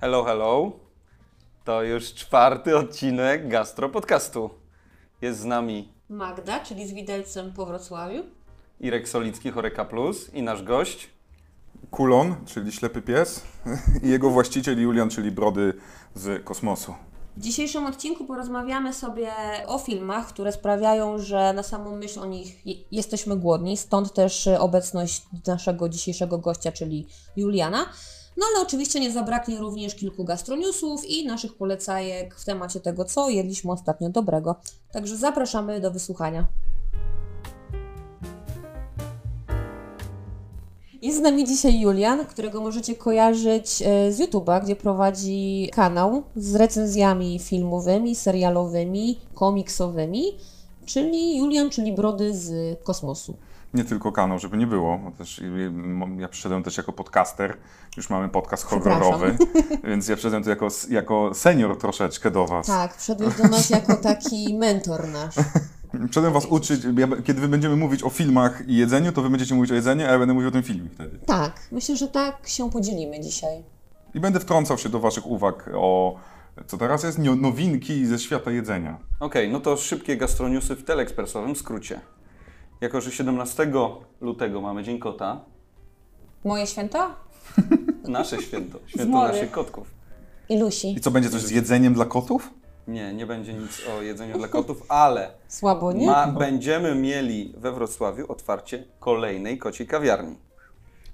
Hello, hello. To już czwarty odcinek Gastro Podcastu. Jest z nami Magda, czyli z widelcem po Wrocławiu. Irek Solicki, Choreka Plus i nasz gość. Kulon, czyli ślepy pies i jego właściciel Julian, czyli brody z kosmosu. W dzisiejszym odcinku porozmawiamy sobie o filmach, które sprawiają, że na samą myśl o nich je- jesteśmy głodni, stąd też obecność naszego dzisiejszego gościa, czyli Juliana. No ale oczywiście nie zabraknie również kilku gastroniusów i naszych polecajek w temacie tego, co jedliśmy ostatnio dobrego. Także zapraszamy do wysłuchania. Jest z nami dzisiaj Julian, którego możecie kojarzyć e, z YouTube'a, gdzie prowadzi kanał z recenzjami filmowymi, serialowymi, komiksowymi, czyli Julian, czyli Brody z kosmosu. Nie tylko kanał, żeby nie było. Też, ja przyszedłem też jako podcaster. Już mamy podcast horrorowy, więc ja przyszedłem tu jako, jako senior troszeczkę do Was. Tak, wszedłeś do nas jako taki mentor nasz. Przyszedłem Was uczyć, kiedy Wy będziemy mówić o filmach i jedzeniu, to Wy będziecie mówić o jedzeniu, a ja będę mówił o tym filmie wtedy. Tak, myślę, że tak się podzielimy dzisiaj. I będę wtrącał się do Waszych uwag o, co teraz jest, nowinki ze świata jedzenia. Okej, no to szybkie gastroniusy w teleekspresowym skrócie. Jako, że 17 lutego mamy Dzień Kota, Moje święta? nasze święto, święto Zmory. naszych kotków. I Lusi. I co, będzie coś z jedzeniem dla kotów? Nie, nie będzie nic o jedzeniu dla kotów, ale Słabo, nie? ma, będziemy mieli we Wrocławiu otwarcie kolejnej kociej kawiarni.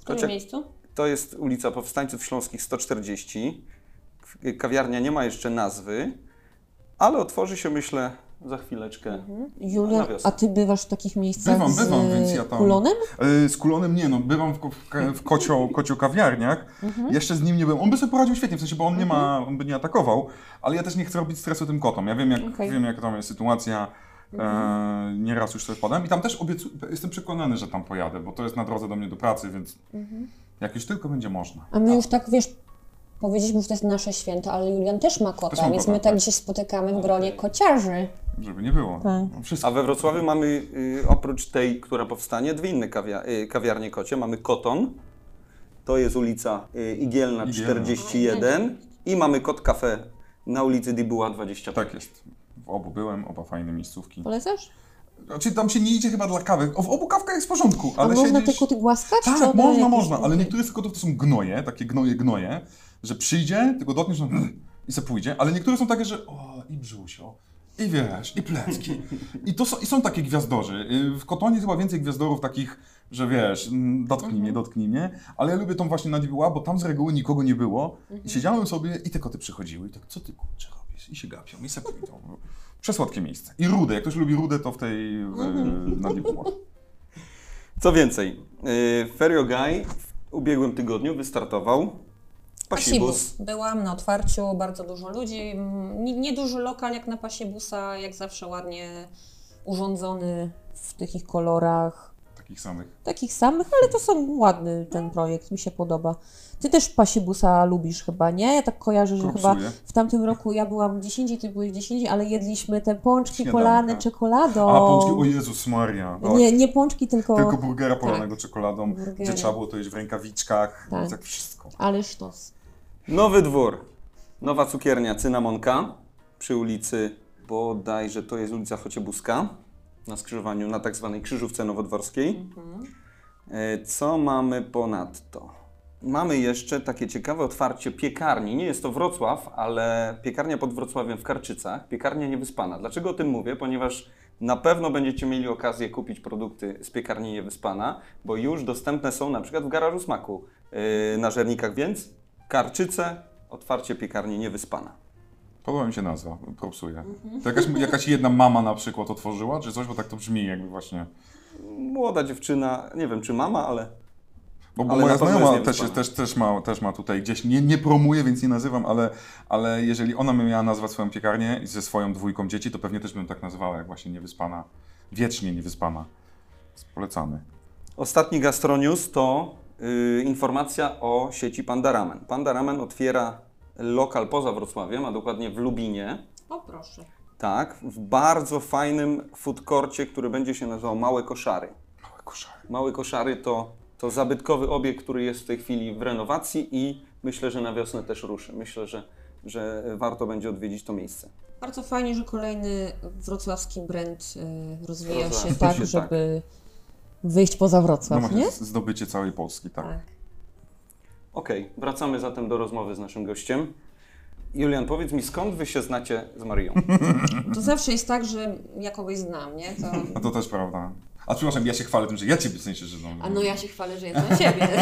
W którym Kocia- miejscu? To jest ulica Powstańców Śląskich 140. Kawiarnia nie ma jeszcze nazwy, ale otworzy się myślę za chwileczkę. Julian, wiosnę. a ty bywasz w takich miejscach Bywam, z bywam, więc ja tam... kulonem? E, Z kulonem nie, no bywam w, w, kocio, kocio kawiarniach. Jeszcze z nim nie byłem. On by sobie poradził świetnie, w sensie, bo on nie ma, on by nie atakował, ale ja też nie chcę robić stresu tym kotom. Ja wiem, jak, Okej. wiem, jak tam jest sytuacja. E, nieraz już sobie wpadłem i tam też obiecu, jestem przekonany, że tam pojadę, bo to jest na drodze do mnie do pracy, więc jak już tylko będzie można. A my już tak, wiesz, powiedzieliśmy, że to jest nasze święto, ale Julian też ma kota, Też ma więc kota, my tak tak. dzisiaj spotykamy w gronie kociarzy. Żeby nie było. Tak. No, wszystko. A we Wrocławiu mamy y, oprócz tej, która powstanie, dwie inne kawia, y, kawiarnie kocie. Mamy Koton, to jest ulica y, Igielna Igielna. 41 i mamy Kot Cafe na ulicy Dibuła 25. Tak jest. W obu byłem, oba fajne miejscówki. Polecasz? Znaczy tam się nie idzie chyba dla kawy. O, w obu kawka jest w porządku, A ale można siedzisz... te koty głaskać? czy Tak, one można, jakieś- można, ale niektóre z kotów to są gnoje, takie gnoje, gnoje, że przyjdzie, tylko dotkniesz no, i se pójdzie, ale niektóre są takie, że o, i brzusio, i wiesz, i plecki. I, to są, I są takie gwiazdorzy. Y, W Kotonie chyba więcej gwiazdorów takich, że wiesz, mm, dotknij mnie, dotknij mnie, ale ja lubię tą właśnie na Dibuła, bo tam z reguły nikogo nie było i siedziałem sobie i te koty przychodziły i tak, co ty kurczę robisz? I się gapią, i se pójdą. Przesłodkie miejsce. I rudę, jak ktoś lubi rudę, to w tej, Dibuła. Co więcej, y, Ferio Guy w ubiegłym tygodniu wystartował Pasibus. Byłam na otwarciu, bardzo dużo ludzi. Mm, Nie, lokal jak na Pasibusa, jak zawsze ładnie urządzony w tych ich kolorach. Takich samych. Takich samych, ale to są ładny ten projekt, mi się podoba. Ty też Pasibusa lubisz chyba, nie? Ja tak kojarzę, że chyba Propsuję. w tamtym roku ja byłam gdzieś indziej, ty byłeś gdzieś indziej, ale jedliśmy te pączki Śniadanka. polane czekoladą. A, pączki, o Jezus Maria. Tak. Nie, nie pączki, tylko... Tylko burgera polanego czekoladą, Burgera. gdzie trzeba było to jeść w rękawiczkach, Tak. tak wszystko. Ale sztos. Nowy dwór. Nowa cukiernia Cynamonka przy ulicy, bodajże to jest ulica Chociebuska, na skrzyżowaniu, na tak zwanej Krzyżówce Nowodworskiej. E, Co mamy ponadto? Mamy jeszcze takie ciekawe otwarcie piekarni. Nie jest to Wrocław, ale piekarnia pod Wrocławiem w Karczycach. Piekarnia Niewyspana. Dlaczego o tym mówię? Ponieważ na pewno będziecie mieli okazję kupić produkty z piekarni Niewyspana, bo już dostępne są na przykład w garażu smaku yy, na Żernikach, więc Karczyce, otwarcie piekarni Niewyspana. Podoba mi się nazwa, propsuję. To jakaś, jakaś jedna mama na przykład otworzyła, czy coś, bo tak to brzmi jakby właśnie... Młoda dziewczyna, nie wiem czy mama, ale Bo, bo moja znajoma też, jest, też, też, ma, też ma tutaj gdzieś, nie, nie promuję, więc nie nazywam, ale, ale jeżeli ona by miała nazwać swoją piekarnię ze swoją dwójką dzieci, to pewnie też bym tak nazywała, jak właśnie niewyspana, wiecznie niewyspana. Polecamy. Ostatni gastronius to y, informacja o sieci Panda Ramen. Panda Ramen otwiera lokal poza Wrocławiem, a dokładnie w Lubinie. O proszę. Tak, w bardzo fajnym food courcie, który będzie się nazywał Małe Koszary. Małe koszary. Małe Koszary to To zabytkowy obiekt, który jest w tej chwili w renowacji i myślę, że na wiosnę też ruszy. Myślę, że, że warto będzie odwiedzić to miejsce. Bardzo fajnie, że kolejny wrocławski brand y, rozwija się Rozwija tak, się, tak. żeby wyjść poza No Wrocław, właśnie, nie? zdobycie całej Polski, tak. Tak. Okej, wracamy zatem do rozmowy z naszym gościem. Julian, powiedz mi, skąd wy się znacie z Marią? To zawsze jest tak, że ja kogoś znam, nie? To... A to też prawda. A przepraszam, ja się chwalę tym, że ja ciebie w sensie, że znam. A no ja się chwalę, że ja znam Ciebie.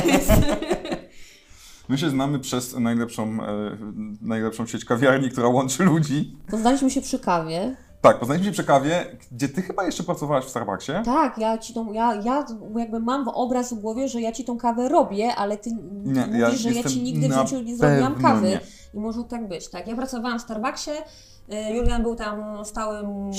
My się znamy przez najlepszą, e, najlepszą sieć kawiarni, która łączy ludzi. Poznaliśmy się przy kawie. Tak, poznaliśmy się przy kawie, gdzie ty chyba jeszcze pracowałaś w Starbucksie. Tak, ja ci tą, ja, ja jakby mam obraz w głowie, że ja ci tą kawę robię, ale ty Nie, mówisz, ja że ja ci nigdy w życiu nie zrobiłam kawy. nie. I może tak być, tak. Ja pracowałam w Starbucksie, Julian był tam stałym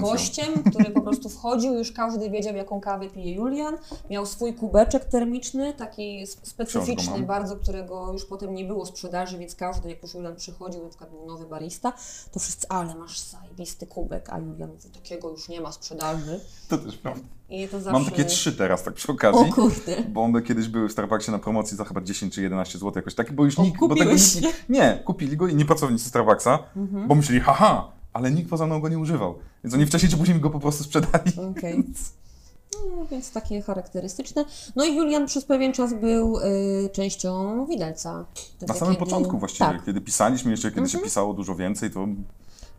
gościem, który po prostu wchodził, już każdy wiedział, jaką kawę pije Julian. Miał swój kubeczek termiczny, taki specyficzny bardzo, którego już potem nie było sprzedaży, więc każdy, jak już Julian przychodził, na przykład był nowy barista, to wszyscy, ale masz zajebisty kubek, a Julian mówi, takiego już nie ma sprzedaży. To też prawda. I to zawsze... Mam takie trzy teraz, tak przy O okazji. kurde. Bo one kiedyś były w Starbucksie na promocji za chyba 10 czy 11 zł jakoś taki, bo już O, nikt... bo tego nikt nie, kupili go i nie pracownicy Starbucksa, Mhm. bo myśleli, haha, ale nikt poza mną go nie używał. Więc oni wcześniej czy później go po prostu sprzedali. Okej. No, więc takie charakterystyczne. No i Julian przez pewien czas był y, częścią Widelca. Wtedy, Na samym kiedy- początku właściwie, Tak, kiedy pisaliśmy, jeszcze kiedy się Mhm. pisało dużo więcej, to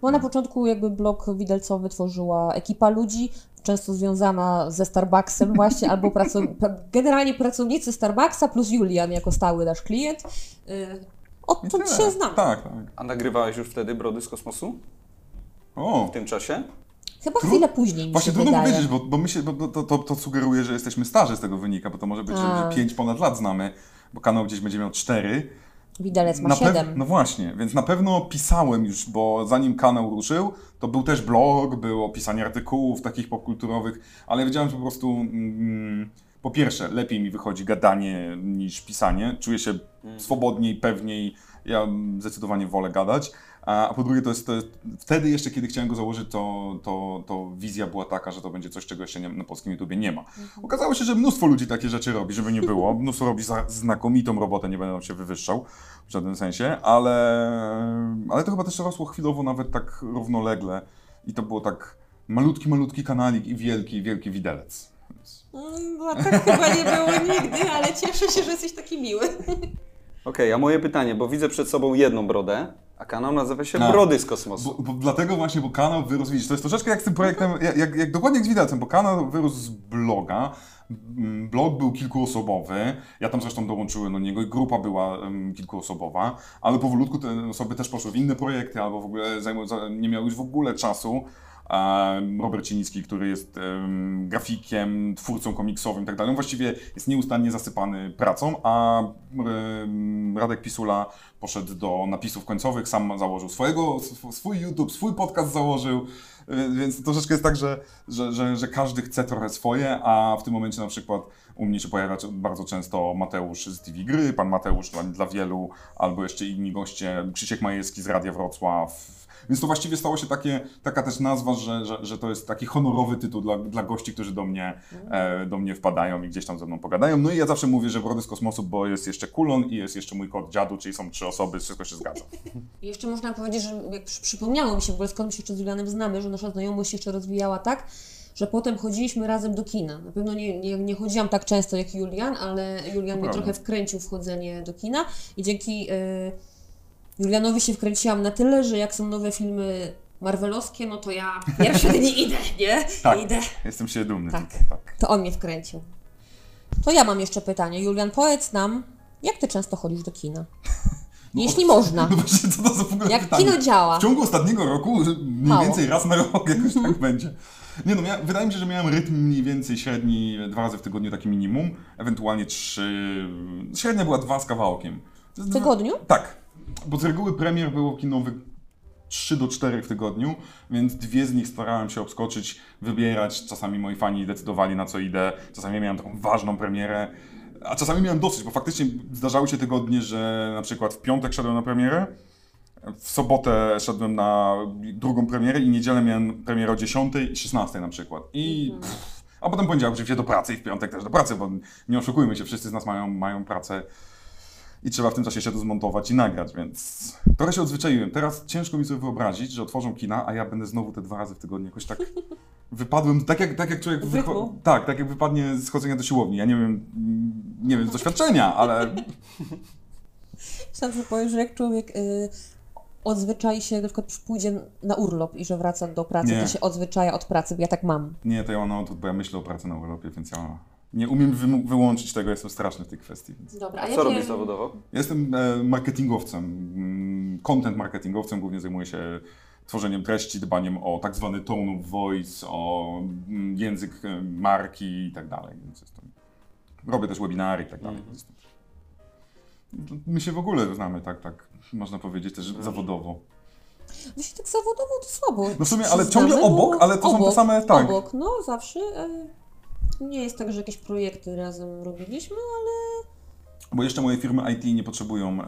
bo na początku jakby blog widelcowy tworzyła ekipa ludzi, często związana ze Starbucksem właśnie, albo pracow- pra- generalnie pracownicy Starbucksa plus Julian jako stały nasz klient. Y, Odtąd się znamy. Tak, tak. A nagrywałeś już wtedy Brody z kosmosu? O, W tym czasie? Chyba Tru- chwilę później mi Właśnie się trudno powiedzieć, bo, bo, my się, bo to, to, to sugeruje, że jesteśmy starzy z tego wynika, bo to może być, że Tak. 5 ponad lat znamy, bo kanał gdzieś będzie miał 4. Widelec ma Na pew- 7. No właśnie, więc na pewno pisałem już, bo zanim kanał ruszył, to był też blog, było pisanie artykułów takich popkulturowych, ale wiedziałem, że po prostu mm, po pierwsze, lepiej mi wychodzi gadanie niż pisanie. Czuję się swobodniej, pewniej, ja mm, zdecydowanie wolę gadać. A a po drugie, to jest, to jest wtedy jeszcze, kiedy chciałem go założyć, to, to, to wizja była taka, że to będzie coś, czego jeszcze nie, na polskim YouTubie nie ma. Okazało się, że mnóstwo ludzi takie rzeczy robi, żeby nie było. Mnóstwo robi za, znakomitą robotę, nie będę się wywyższał w żadnym sensie, ale, ale to chyba też rosło chwilowo nawet tak równolegle i to było tak malutki, malutki kanalik i wielki, wielki widelec. No, tak chyba nie było nigdy, ale cieszę się, że jesteś taki miły. Okej, a moje pytanie, bo widzę przed sobą jedną brodę, a kanał nazywa się A. Brody z kosmosu. Bo, bo dlatego właśnie, bo kanał wyrósł, widzisz, to jest troszeczkę jak z tym projektem, jak, jak, jak dokładnie jak z widelcem, bo kanał wyrósł z bloga, Mm, Blog był kilkuosobowy, ja tam zresztą dołączyłem do niego i grupa była um, kilkuosobowa, ale powolutku te osoby też poszły w inne projekty albo w ogóle zajmu, za, nie miały już w ogóle czasu. Robert Cinicki, który jest grafikiem, twórcą komiksowym i tak dalej, on właściwie jest nieustannie zasypany pracą, a Radek Pisula poszedł do napisów końcowych, sam założył swojego, sw- swój YouTube, swój podcast założył, y, więc troszeczkę jest tak, że, że, że, że każdy chce trochę swoje, a w tym momencie na przykład u mnie się pojawia bardzo często Mateusz z TV Gry, pan Mateusz dla, dla wielu, albo jeszcze inni goście, Krzysiek Majewski z Radia Wrocław, więc to właściwie stało się takie, taka też nazwa, że, że, że to jest taki honorowy tytuł dla, dla gości, którzy do mnie, e, do mnie wpadają i gdzieś tam ze mną pogadają. No i ja zawsze mówię, że Brody z kosmosu, bo jest jeszcze Kulon i jest jeszcze mój kot dziadu, czyli są trzy osoby, wszystko się zgadza. I jeszcze można powiedzieć, że jak przy- przypomniało mi się w ogóle skąd my się jeszcze z Julianem znamy, że nasza znajomość się jeszcze rozwijała tak, że potem chodziliśmy razem do kina. Na pewno nie, nie, nie chodziłam tak często jak Julian, ale Julian mnie trochę wkręcił w chodzenie do kina i dzięki y, Julianowi się wkręciłam na tyle, że jak są nowe filmy marvelowskie, no to ja pierwsze dni idę, nie? Tak. Idę. Jestem się dumny. Tak. tak. To on mnie wkręcił. To ja mam jeszcze pytanie. Julian, powiedz nam, jak ty często chodzisz do kina? Jeśli można. No właśnie, co to za w ogóle Jak pytanie? kino działa? W ciągu ostatniego roku mniej Mało. więcej raz na rok jakoś tak będzie. Nie no, wydaje mi się, że miałem rytm mniej więcej średni dwa razy w tygodniu, taki minimum, ewentualnie trzy. Średnia była dwa z kawałkiem. W tygodniu? Tak, bo z reguły premier było kinowych 3 do 4 w tygodniu, więc dwie z nich starałem się obskoczyć, wybierać. Czasami moi fani decydowali na co idę, czasami miałem taką ważną premierę, a czasami miałem dosyć, bo faktycznie zdarzały się tygodnie, że na przykład w piątek szedłem na premierę, w sobotę szedłem na drugą premierę i niedzielę miałem premierę o 10 i 16 na przykład. I pff, A potem poniedziałek oczywiście do pracy i w piątek też do pracy, bo nie oszukujmy się, wszyscy z nas mają, mają pracę i trzeba w tym czasie się to zmontować i nagrać, więc trochę się odzwyczaiłem. Teraz ciężko mi sobie wyobrazić, że otworzą kina, a ja będę znowu te dwa razy w tygodniu jakoś tak wypadłem, tak jak, tak jak człowiek wycho- tak, tak jak wypadnie z chodzenia do siłowni. Ja nie wiem, nie wiem z doświadczenia, ale Sam że powiesz, że jak człowiek y, odzwyczai się, na przykład pójdzie na urlop i że wraca do pracy, Nie. to się odzwyczaja od pracy, bo ja tak mam. nie, to ja mam na odwrót, bo ja myślę o pracy na urlopie, więc ja nie umiem wy- wyłączyć tego, jestem straszny w tej kwestii. Więc. Dobra, A co robisz zawodowo? Jestem e, marketingowcem, mm, content marketingowcem, głównie zajmuję się tworzeniem treści, dbaniem o tak zwany tone of voice, o mm, język e, marki i tak dalej. Więc jestem, robię też webinary i tak dalej. Jestem- My się w ogóle znamy, tak, tak, można powiedzieć też Mhm. zawodowo. Właśnie tak zawodowo to słabo. No w sumie, się ale ciągle obok, bo ale to są te obok, same, tak. Obok, no zawsze. E, nie jest tak, że jakieś projekty razem robiliśmy, ale Bo jeszcze moje firmy IT nie potrzebują e,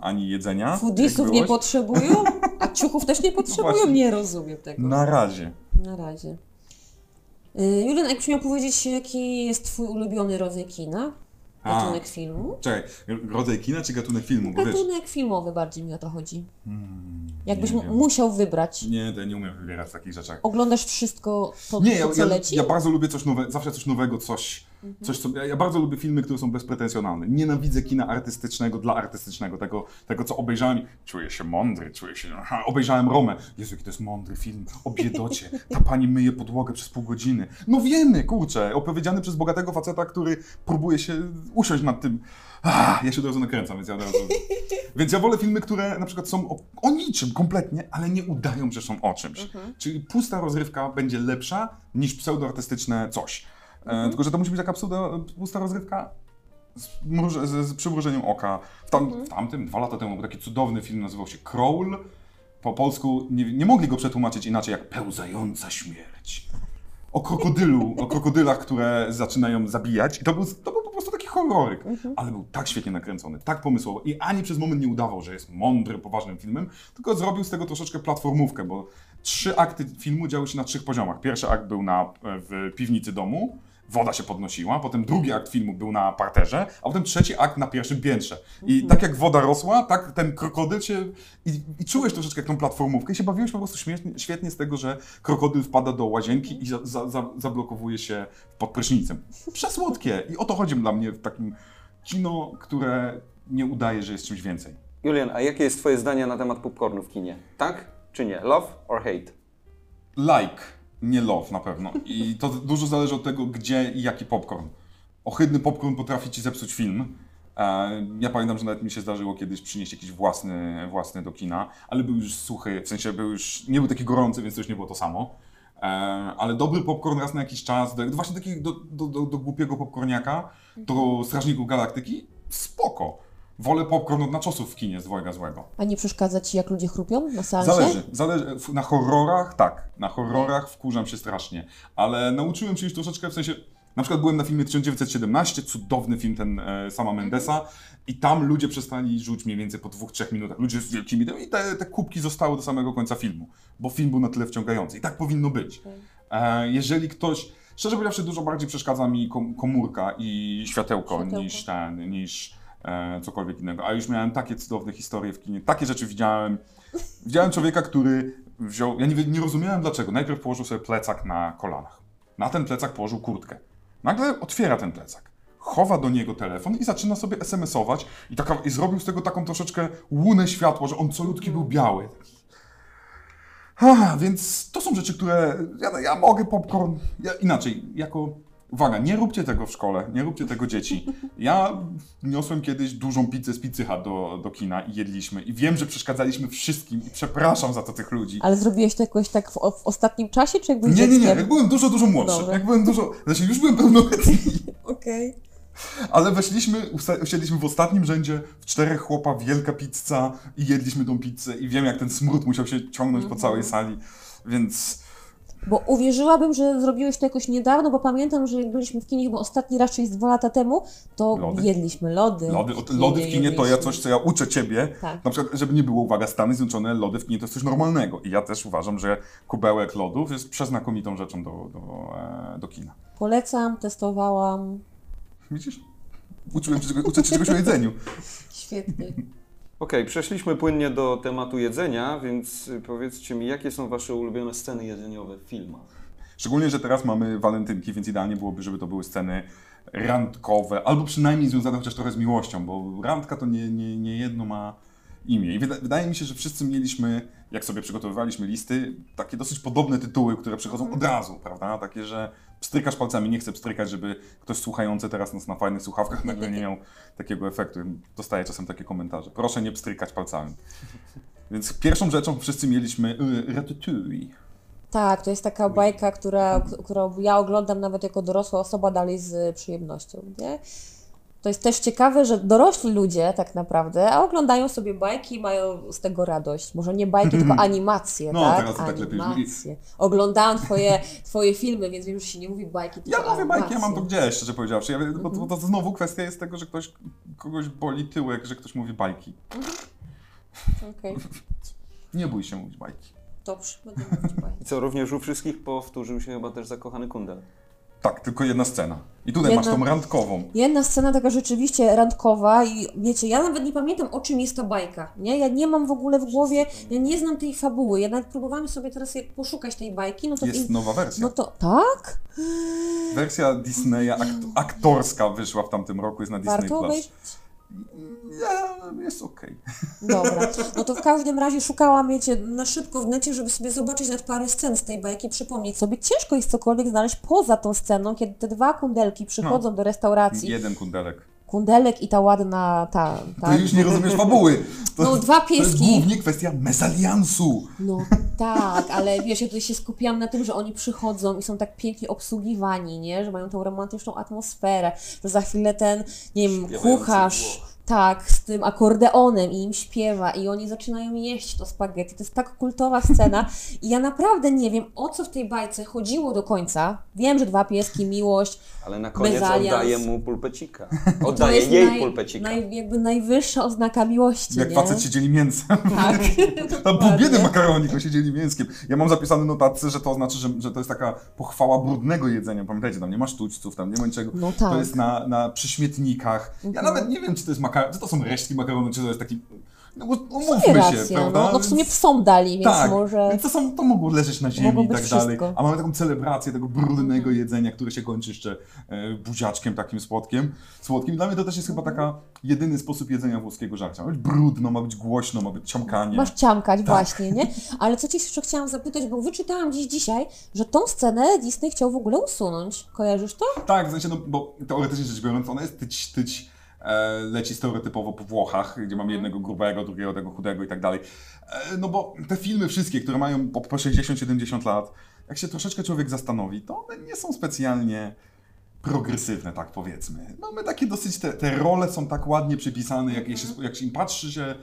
ani jedzenia. foodisów nie potrzebują, a ciuchów też nie potrzebują. właśnie. nie rozumiem tego. Na razie. Na razie. Y, Julian, jakbyś miał powiedzieć, jaki jest twój ulubiony rodzaj kina? A. Gatunek filmu? Czekaj, rodzaj kina czy gatunek filmu? Bo wiesz, Gatunek filmowy bardziej mi o to chodzi. hmm, Jakbyś nie wiem. musiał wybrać. Nie, to ja nie umiem wybierać w takich rzeczach. Oglądasz wszystko, to, Nie, to co ja, leci? ja bardzo lubię coś nowego, zawsze coś nowego, coś. Coś co, ja, ja bardzo lubię filmy, które są bezpretensjonalne. Nienawidzę kina artystycznego dla artystycznego, tego, tego co obejrzałem czuję się mądry, czuję się, aha, obejrzałem Romę, Jezu, jaki to jest mądry film, o biedocie, ta pani myje podłogę przez pół godziny. No wiemy, kurczę, opowiedziany przez bogatego faceta, który próbuje się usiąść nad tym, ah, ja się od razu nakręcam, więc ja od razu... Więc ja wolę filmy, które na przykład są o, o niczym kompletnie, ale nie udają, że są o czymś. Mhm. Czyli pusta rozrywka będzie lepsza niż pseudoartystyczne coś. Mhm. E, tylko, że to musi być taka pseudo, pusta rozrywka z, z, z przymrużeniem oka. W, tam, Mhm. w tamtym, dwa lata temu, był taki cudowny film, nazywał się Crawl. Po polsku nie, nie mogli go przetłumaczyć inaczej jak pełzająca śmierć. O krokodylu, o krokodylach, które zaczynają zabijać. I to był, to był po prostu taki horroryk. Mhm. Ale był tak świetnie nakręcony, tak pomysłowo. I ani przez moment nie udawał, że jest mądry, poważnym filmem, tylko zrobił z tego troszeczkę platformówkę, bo trzy akty filmu działy się na trzech poziomach. Pierwszy akt był na, w piwnicy domu, woda się podnosiła, potem drugi akt filmu był na parterze, a potem trzeci akt na pierwszym piętrze. I tak jak woda rosła, tak ten krokodyl się... I, i czułeś troszeczkę jak tą platformówkę i się bawiłeś po prostu śmiesznie, świetnie z tego, że krokodyl wpada do łazienki i za, za, za, zablokowuje się pod prysznicem. Przesłodkie! I o to chodzi dla mnie w takim kino, które nie udaje, że jest czymś więcej. Julian, a jakie jest twoje zdanie na temat popcornu w kinie? Tak czy nie? Love or hate? Like, nie love na pewno. I to dużo zależy od tego, gdzie i jaki popcorn. Ohydny popcorn potrafi ci zepsuć film. E, Ja pamiętam, że nawet mi się zdarzyło kiedyś przynieść jakiś własny, własny do kina, ale był już suchy, w sensie był już, nie był taki gorący, więc to już nie było to samo. E, Ale dobry popcorn raz na jakiś czas, do, właśnie taki do, do, do, do głupiego popcorniaka, do Strażników Galaktyki, spoko. Wolę popcorn od naczosów w kinie z dwojga złego. A nie przeszkadza ci, jak ludzie chrupią na seansie? Zależy, zależy. Na horrorach tak, na horrorach wkurzam się strasznie, ale nauczyłem się już troszeczkę w sensie. Na przykład byłem na filmie 1917, cudowny film ten e, sama Mendesa i tam ludzie przestali rzuć mniej więcej po dwóch, trzech minutach. Ludzie z wielkimi i te, te kubki zostały do samego końca filmu, bo film był na tyle wciągający i tak powinno być. E, jeżeli ktoś, szczerze powiedziawszy dużo bardziej przeszkadza mi kom, komórka i światełko, Światełko. niż ten, niż cokolwiek innego. A już miałem takie cudowne historie w kinie, takie rzeczy widziałem. Widziałem człowieka, który wziął. Ja nie, nie rozumiałem dlaczego. Najpierw położył sobie plecak na kolanach. Na ten plecak położył kurtkę. Nagle otwiera ten plecak. Chowa do niego telefon i zaczyna sobie SMS-ować i, taka, i zrobił z tego taką troszeczkę łunę światła, że on colutki był biały. Ha, więc to są rzeczy, które ja, ja mogę popcorn. Ja, inaczej, jako. Uwaga, nie róbcie tego w szkole, nie róbcie tego dzieci. Ja niosłem kiedyś dużą pizzę z Pizzy Hut do, do kina i jedliśmy. I wiem, że przeszkadzaliśmy wszystkim i przepraszam za to tych ludzi. Ale zrobiłeś to jakoś tak w, w ostatnim czasie, czy jak byłeś Nie, nie, nie, dzieckiem? jak byłem dużo, dużo młodszy. Jak byłem dużo. Znaczy, już byłem pełnoletni, Okej. ale weszliśmy, usiedliśmy w ostatnim rzędzie, w czterech chłopa, wielka pizza i jedliśmy tą pizzę i wiem, jak ten smród musiał się ciągnąć po całej sali, więc Bo uwierzyłabym, że zrobiłeś to jakoś niedawno, bo pamiętam, że jak byliśmy w kinie chyba ostatni raz, czyli dwa lata temu, to Lody? jedliśmy lody. Lody, o, lody w kinie to ja coś, co ja uczę ciebie. Tak. Na przykład, żeby nie było, uwaga, Stany Zjednoczone, lody w kinie to jest coś normalnego. I ja też uważam, że kubełek lodów jest przeznakomitą rzeczą do, do, e, do kina. Polecam, testowałam. Widzisz? Uczyłem, uczę cię czegoś o jedzeniu. Świetnie. Okej, przeszliśmy płynnie do tematu jedzenia, więc powiedzcie mi, jakie są Wasze ulubione sceny jedzeniowe w filmach? Szczególnie, że teraz mamy walentynki, więc idealnie byłoby, żeby to były sceny randkowe, albo przynajmniej związane chociaż trochę z miłością, bo randka to nie, nie, nie jedno ma imię. I wyda, wydaje mi się, że wszyscy mieliśmy, jak sobie przygotowywaliśmy listy, takie dosyć podobne tytuły, które przychodzą od razu, prawda? Takie, że pstrykasz palcami, nie chcę pstrykać, żeby ktoś słuchający teraz nas na fajnych słuchawkach nagle nie miał takiego efektu. Dostaję czasem takie komentarze. Proszę nie pstrykać palcami. Więc pierwszą rzeczą wszyscy mieliśmy y, ratatouille. Tak, to jest taka bajka, która, którą ja oglądam nawet jako dorosła osoba dalej z przyjemnością, nie? To jest też ciekawe, że dorośli ludzie tak naprawdę, a oglądają sobie bajki i mają z tego radość. Może nie bajki, tylko animacje, No, tak? teraz to tak lepiej animacje. Oglądałam twoje, twoje filmy, więc wiem, że się nie mówi bajki, tylko Ja mówię bajki, ja mam to animacje. gdzieś, szczerze powiedziawszy. Ja, bo, bo to znowu kwestia jest tego, że ktoś, kogoś boli tyłek, że ktoś mówi bajki. Okej, Nie bój się mówić bajki. dobrze, będę mówić bajki. I co, również u wszystkich powtórzył się chyba też zakochany kundel. Tak, tylko jedna scena. I tutaj Jedna- masz tą randkową. Jedna scena taka rzeczywiście randkowa i wiecie, ja nawet nie pamiętam o czym jest ta bajka, nie? Ja nie mam w ogóle w głowie, ja nie znam tej fabuły, ja nawet próbowałam sobie teraz poszukać tej bajki, no to... Jest nowa wersja. no to, tak? Wersja Disneya akt, aktorska wyszła w tamtym roku, jest na Disney Warto Plus. obejrzeć? Ja, jest okej. Dobra, no to w każdym razie szukałam, wiecie, na szybko w necie, żeby sobie zobaczyć nawet parę scen z tej bajki, przypomnieć sobie. Ciężko jest cokolwiek znaleźć poza tą sceną, kiedy te dwa kundelki przychodzą do restauracji. Jeden kundelek. Kundelek i ta ładna, ta, Ty tak? już nie rozumiesz fabuły. To, No, dwa To jest pieski. głównie kwestia mezaliansu. No tak, ale wiesz, ja tutaj się skupiłam na tym, że oni przychodzą i są tak pięknie obsługiwani, nie? Że mają tą romantyczną atmosferę, że za chwilę ten, nie wiem, Śpiewający kucharz, Włoch. Tak, z tym akordeonem i im śpiewa i oni zaczynają jeść to spaghetti. To jest tak kultowa scena i ja naprawdę nie wiem, o co w tej bajce chodziło do końca. Wiem, że dwa pieski, miłość, Ale na koniec Mezalians. oddaje mu pulpecika. to Oddaje jest jej naj, pulpecika. naj, jakby najwyższa oznaka miłości, Jak nie? facet się dzieli mięsem. Tak, Tam biedy dokładnie. makaronik, on się dzieli mięskiem. Ja mam zapisane notatce, że to oznacza, że, że to jest taka pochwała brudnego jedzenia. Pamiętajcie, tam nie ma sztućców, tam nie ma niczego. No To tak. jest na, na przyśmietnikach. Ja Mhm. nawet nie wiem, czy to jest makaron, czy to są resztki makaronu, czy to jest taki... No, umówmy się, prawda? no, no w sumie psom dali, więc tak, może... więc to, są, to mogło leżeć na ziemi i tak dalej. wszystko. Mhm. A mamy taką celebrację tego brudnego jedzenia, które się kończy jeszcze e, buziaczkiem takim słodkim. słodkim. Dla mnie to też jest chyba taka jedyny sposób jedzenia włoskiego żarcia. Ma być brudno, ma być głośno, ma być ciąkanie. Masz ciamkać Tak. właśnie, nie? Ale co Cię jeszcze chciałam zapytać, bo wyczytałam dziś dzisiaj, że tą scenę Disney chciał w ogóle usunąć. Kojarzysz to? Tak, w sensie, no, bo teoretycznie rzecz biorąc, ona jest tyć, tyć, leci stereotypowo po Włochach, gdzie mamy jednego grubego, drugiego tego chudego i tak dalej. E, no bo te filmy wszystkie, które mają po, po 60-70 lat, jak się troszeczkę człowiek zastanowi, to one nie są specjalnie progresywne, tak powiedzmy. Mamy takie dosyć, te, te role są tak ładnie przypisane, jak, się, jak się im patrzy się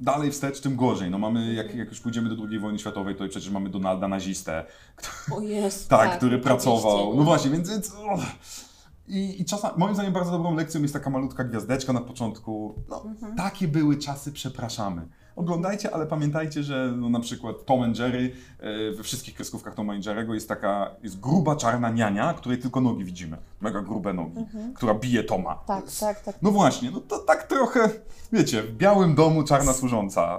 dalej wstecz, tym gorzej. No mamy, jak, jak już pójdziemy do II wojny światowej, to przecież mamy Donalda nazistę, O jest. tak, który oczywiście. pracował. No właśnie, więc. więc och. I, I czasami, moim zdaniem, bardzo dobrą lekcją jest taka malutka gwiazdeczka na początku. No, Mhm. takie były czasy, przepraszamy. Oglądajcie, ale pamiętajcie, że no, na przykład Tom and Jerry, e, we wszystkich kreskówkach Toma i Jerry'ego jest taka, jest gruba czarna niania, której tylko nogi widzimy. Mega grube nogi, która bije Toma. Mhm. Tak, tak, tak. No właśnie, no to tak trochę, wiecie, w białym domu czarna służąca.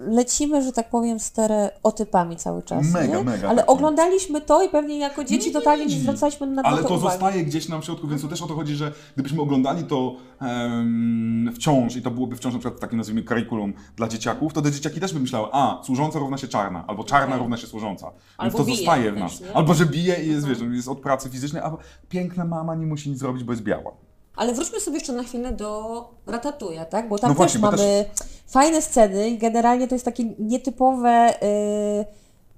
Lecimy, że tak powiem, stereotypami cały czas. Mega, nie? mega, Ale tak. oglądaliśmy to i pewnie jako dzieci Nie totalnie nie zwracaliśmy na Ale to to uwagi. zostaje gdzieś nam w środku, więc to też o to chodzi, że gdybyśmy oglądali to em, wciąż i to byłoby wciąż na przykład takie nazwijmy curriculum dla dzieciaków, to te dzieciaki też by myślały, a, służąca równa się czarna, albo czarna równa się służąca. Więc Albo to zostaje w też, nas. nie? Albo że bije i jest, wiesz, Mhm. jest od pracy fizycznej, a piękna mama nie musi nic zrobić, bo jest biała. Ale wróćmy sobie jeszcze na chwilę do Ratatouille, tak? Bo tam No też właśnie, mamy fajne sceny i generalnie to jest takie nietypowe y,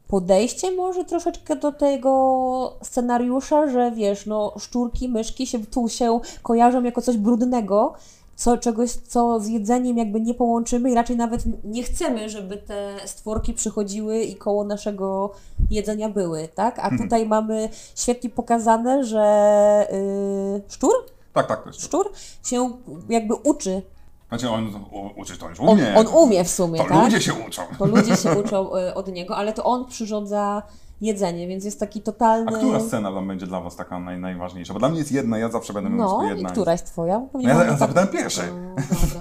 podejście może troszeczkę do tego scenariusza, że wiesz, no szczurki, myszki się tu się kojarzą jako coś brudnego, co, czegoś, co z jedzeniem jakby nie połączymy i raczej nawet nie chcemy, żeby te stworki przychodziły i koło naszego jedzenia były, tak? A tutaj mamy świetnie pokazane, że yy, szczur? Tak, tak, to jest. Szczur się jakby uczy. Znaczy on u, uczyć to już On, umie. on umie w sumie, To tak? ludzie się uczą. To ludzie się uczą y, od niego, ale to on przyrządza jedzenie, więc jest taki A totalny... która scena tam będzie dla was taka naj, najważniejsza? Bo dla mnie jest jedna, ja zawsze będę mówił No, tylko i jedna. któraś twoja? No ja, ja tak- zapytałem pierwszej. No.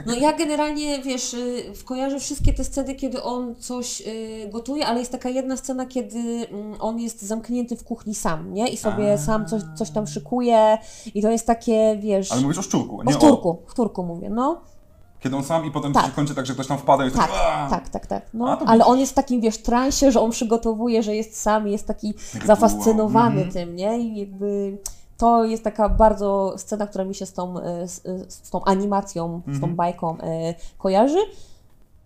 No ja generalnie, wiesz, y, kojarzę wszystkie te sceny, kiedy on coś y, gotuje, ale jest taka jedna scena, kiedy mm, on jest zamknięty w kuchni sam, nie? I sobie A. sam coś, coś tam szykuje i to jest takie, wiesz... Ale mówisz o szczurku, o nie wtórku, wtórku mówię, no. Kiedy on sam i potem Tak. się kończy tak, że ktoś tam wpada i jest Tak, tak, tak, tak. A, No, ale on jest w takim, wiesz, transie, że on przygotowuje, że jest sam, jest taki Rytuał. zafascynowany Mhm. tym, nie? I jakby to jest taka bardzo scena, która mi się z tą, e, z, e, z tą animacją, z tą Mhm. bajką e, kojarzy.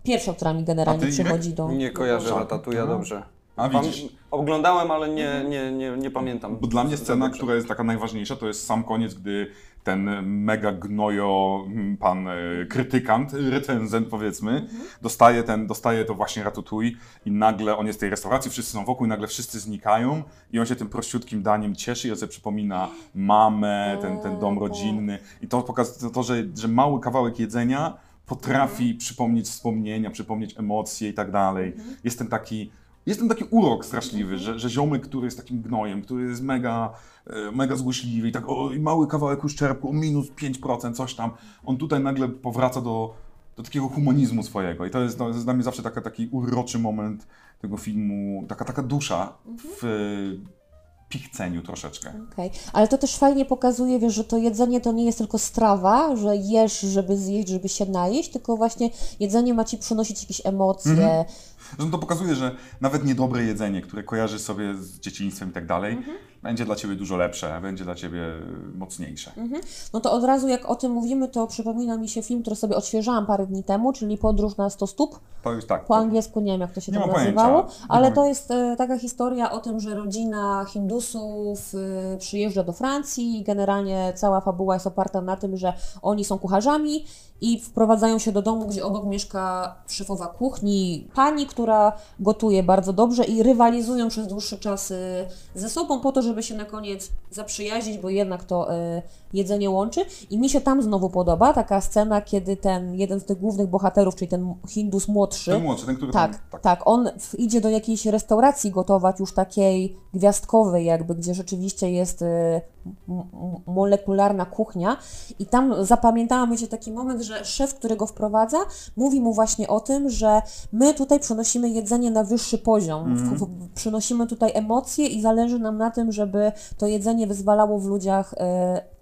Pierwsza, która mi generalnie przychodzi do... Nie kojarzę Żart. Ratatuja No. dobrze. A widzisz. Oglądałem, ale nie, nie, nie, nie pamiętam. Bo dla mnie scena, dobrze. która jest taka najważniejsza, to jest sam koniec, gdy ten mega gnojo, mm, pan e, krytykant, recenzent powiedzmy, dostaje, ten, dostaje to właśnie ratatouille i nagle on jest w tej restauracji, wszyscy są wokół i nagle wszyscy znikają i on się tym prościutkim daniem cieszy i on sobie przypomina mamę, ten, ten dom rodzinny i to pokazuje to, że, że mały kawałek jedzenia potrafi przypomnieć wspomnienia, przypomnieć emocje i tak dalej. Jest ten taki jest ten taki urok straszliwy, że, że ziomek, który jest takim gnojem, który jest mega, e, mega złośliwy i tak o, mały kawałek uszczerbku, minus 5%, coś tam, on tutaj nagle powraca do, do takiego humanizmu swojego i to jest, to jest dla mnie zawsze taka, taki uroczy moment tego filmu, taka, taka dusza w pichceniu troszeczkę. Okej, ale to też fajnie pokazuje, wiesz, że to jedzenie to nie jest tylko strawa, że jesz, żeby zjeść, żeby się najeść, tylko właśnie jedzenie ma ci przynosić jakieś emocje. Mhm. Że to pokazuje, że nawet niedobre jedzenie, które kojarzysz sobie z dzieciństwem i tak dalej, będzie dla ciebie dużo lepsze, będzie dla ciebie mocniejsze. No to od razu jak o tym mówimy, to przypomina mi się film, który sobie odświeżałam parę dni temu, czyli Podróż na 100 stóp. To tak. Po angielsku nie wiem, jak to się Nie tam pojęcia. nazywało, ale to jest e, taka historia o tym, że rodzina Hindusów e, przyjeżdża do Francji i generalnie cała fabuła jest oparta na tym, że oni są kucharzami i wprowadzają się do domu, gdzie obok mieszka szefowa kuchni, pani, która gotuje bardzo dobrze i rywalizują przez dłuższy czas e, ze sobą po to, żeby się na koniec zaprzyjaźnić, bo jednak to e, jedzenie łączy. I mi się tam znowu podoba taka scena, kiedy ten jeden z tych głównych bohaterów, czyli ten Hindus młodszy, Ten młodszy, ten, który tak, tam, tak, tak. On w, idzie do jakiejś restauracji gotować już takiej gwiazdkowej jakby, gdzie rzeczywiście jest y, molekularna kuchnia i tam zapamiętałam, wiecie, taki moment, że szef, który go wprowadza, mówi mu właśnie o tym, że my tutaj przenosimy jedzenie na wyższy poziom, w, w, przynosimy tutaj emocje i zależy nam na tym, żeby to jedzenie wyzwalało w ludziach y,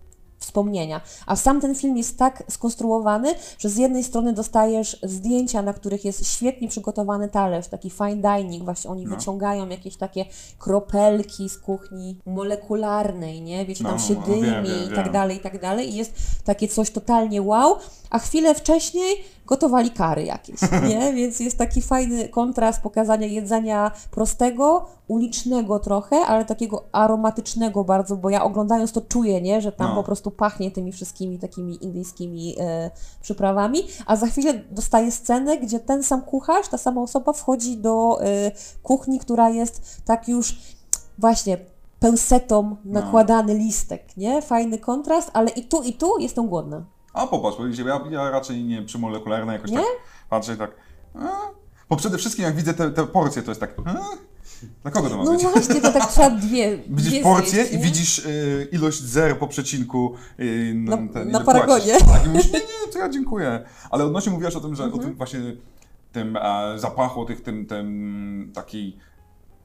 wspomnienia. A sam ten film jest tak skonstruowany, że z jednej strony dostajesz zdjęcia, na których jest świetnie przygotowany talerz, taki fine dining, właśnie oni No. wyciągają jakieś takie kropelki z kuchni molekularnej, nie? Wiecie, tam No, się no, dymi wiem, wiem, i tak wiem. dalej, i tak dalej. I jest takie coś totalnie wow, a chwilę wcześniej gotowali kary jakieś, nie? Więc jest taki fajny kontrast pokazania jedzenia prostego, ulicznego trochę, ale takiego aromatycznego bardzo, bo ja oglądając to czuję, nie? Że tam No. po prostu pachnie tymi wszystkimi takimi indyjskimi e, przyprawami, a za chwilę dostaje scenę, gdzie ten sam kucharz, ta sama osoba wchodzi do e, kuchni, która jest tak już właśnie pęsetą nakładany listek, nie? Fajny kontrast, ale i tu, i tu jestem głodna. A popatrz, bo ja, ja raczej nie przymolekularne jakoś Nie? tak patrzę i tak. A? Bo przede wszystkim jak widzę te, te porcje, to jest tak. A? Dla kogo to ma No być? właśnie, to tak trzeba dwie. Widzisz dwie porcję zjeść, i widzisz y, ilość zer po przecinku y, Na- ten, na paragonie. Tak, i mówisz, nie, nie, to ja dziękuję. Ale odnośnie mówiłaś o tym, że Mhm. o tym właśnie tym e, zapachu, tych, tym, tym takiej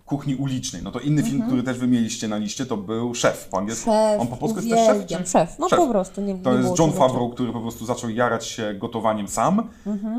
kuchni ulicznej. No to inny film, który też wy mieliście na liście, to był Szef po angielsku. Mhm. Szef, On po polsku jest też szef? czy- Szef, no po prostu, nie- To nie jest John. Favreau, który po prostu zaczął jarać się gotowaniem sam,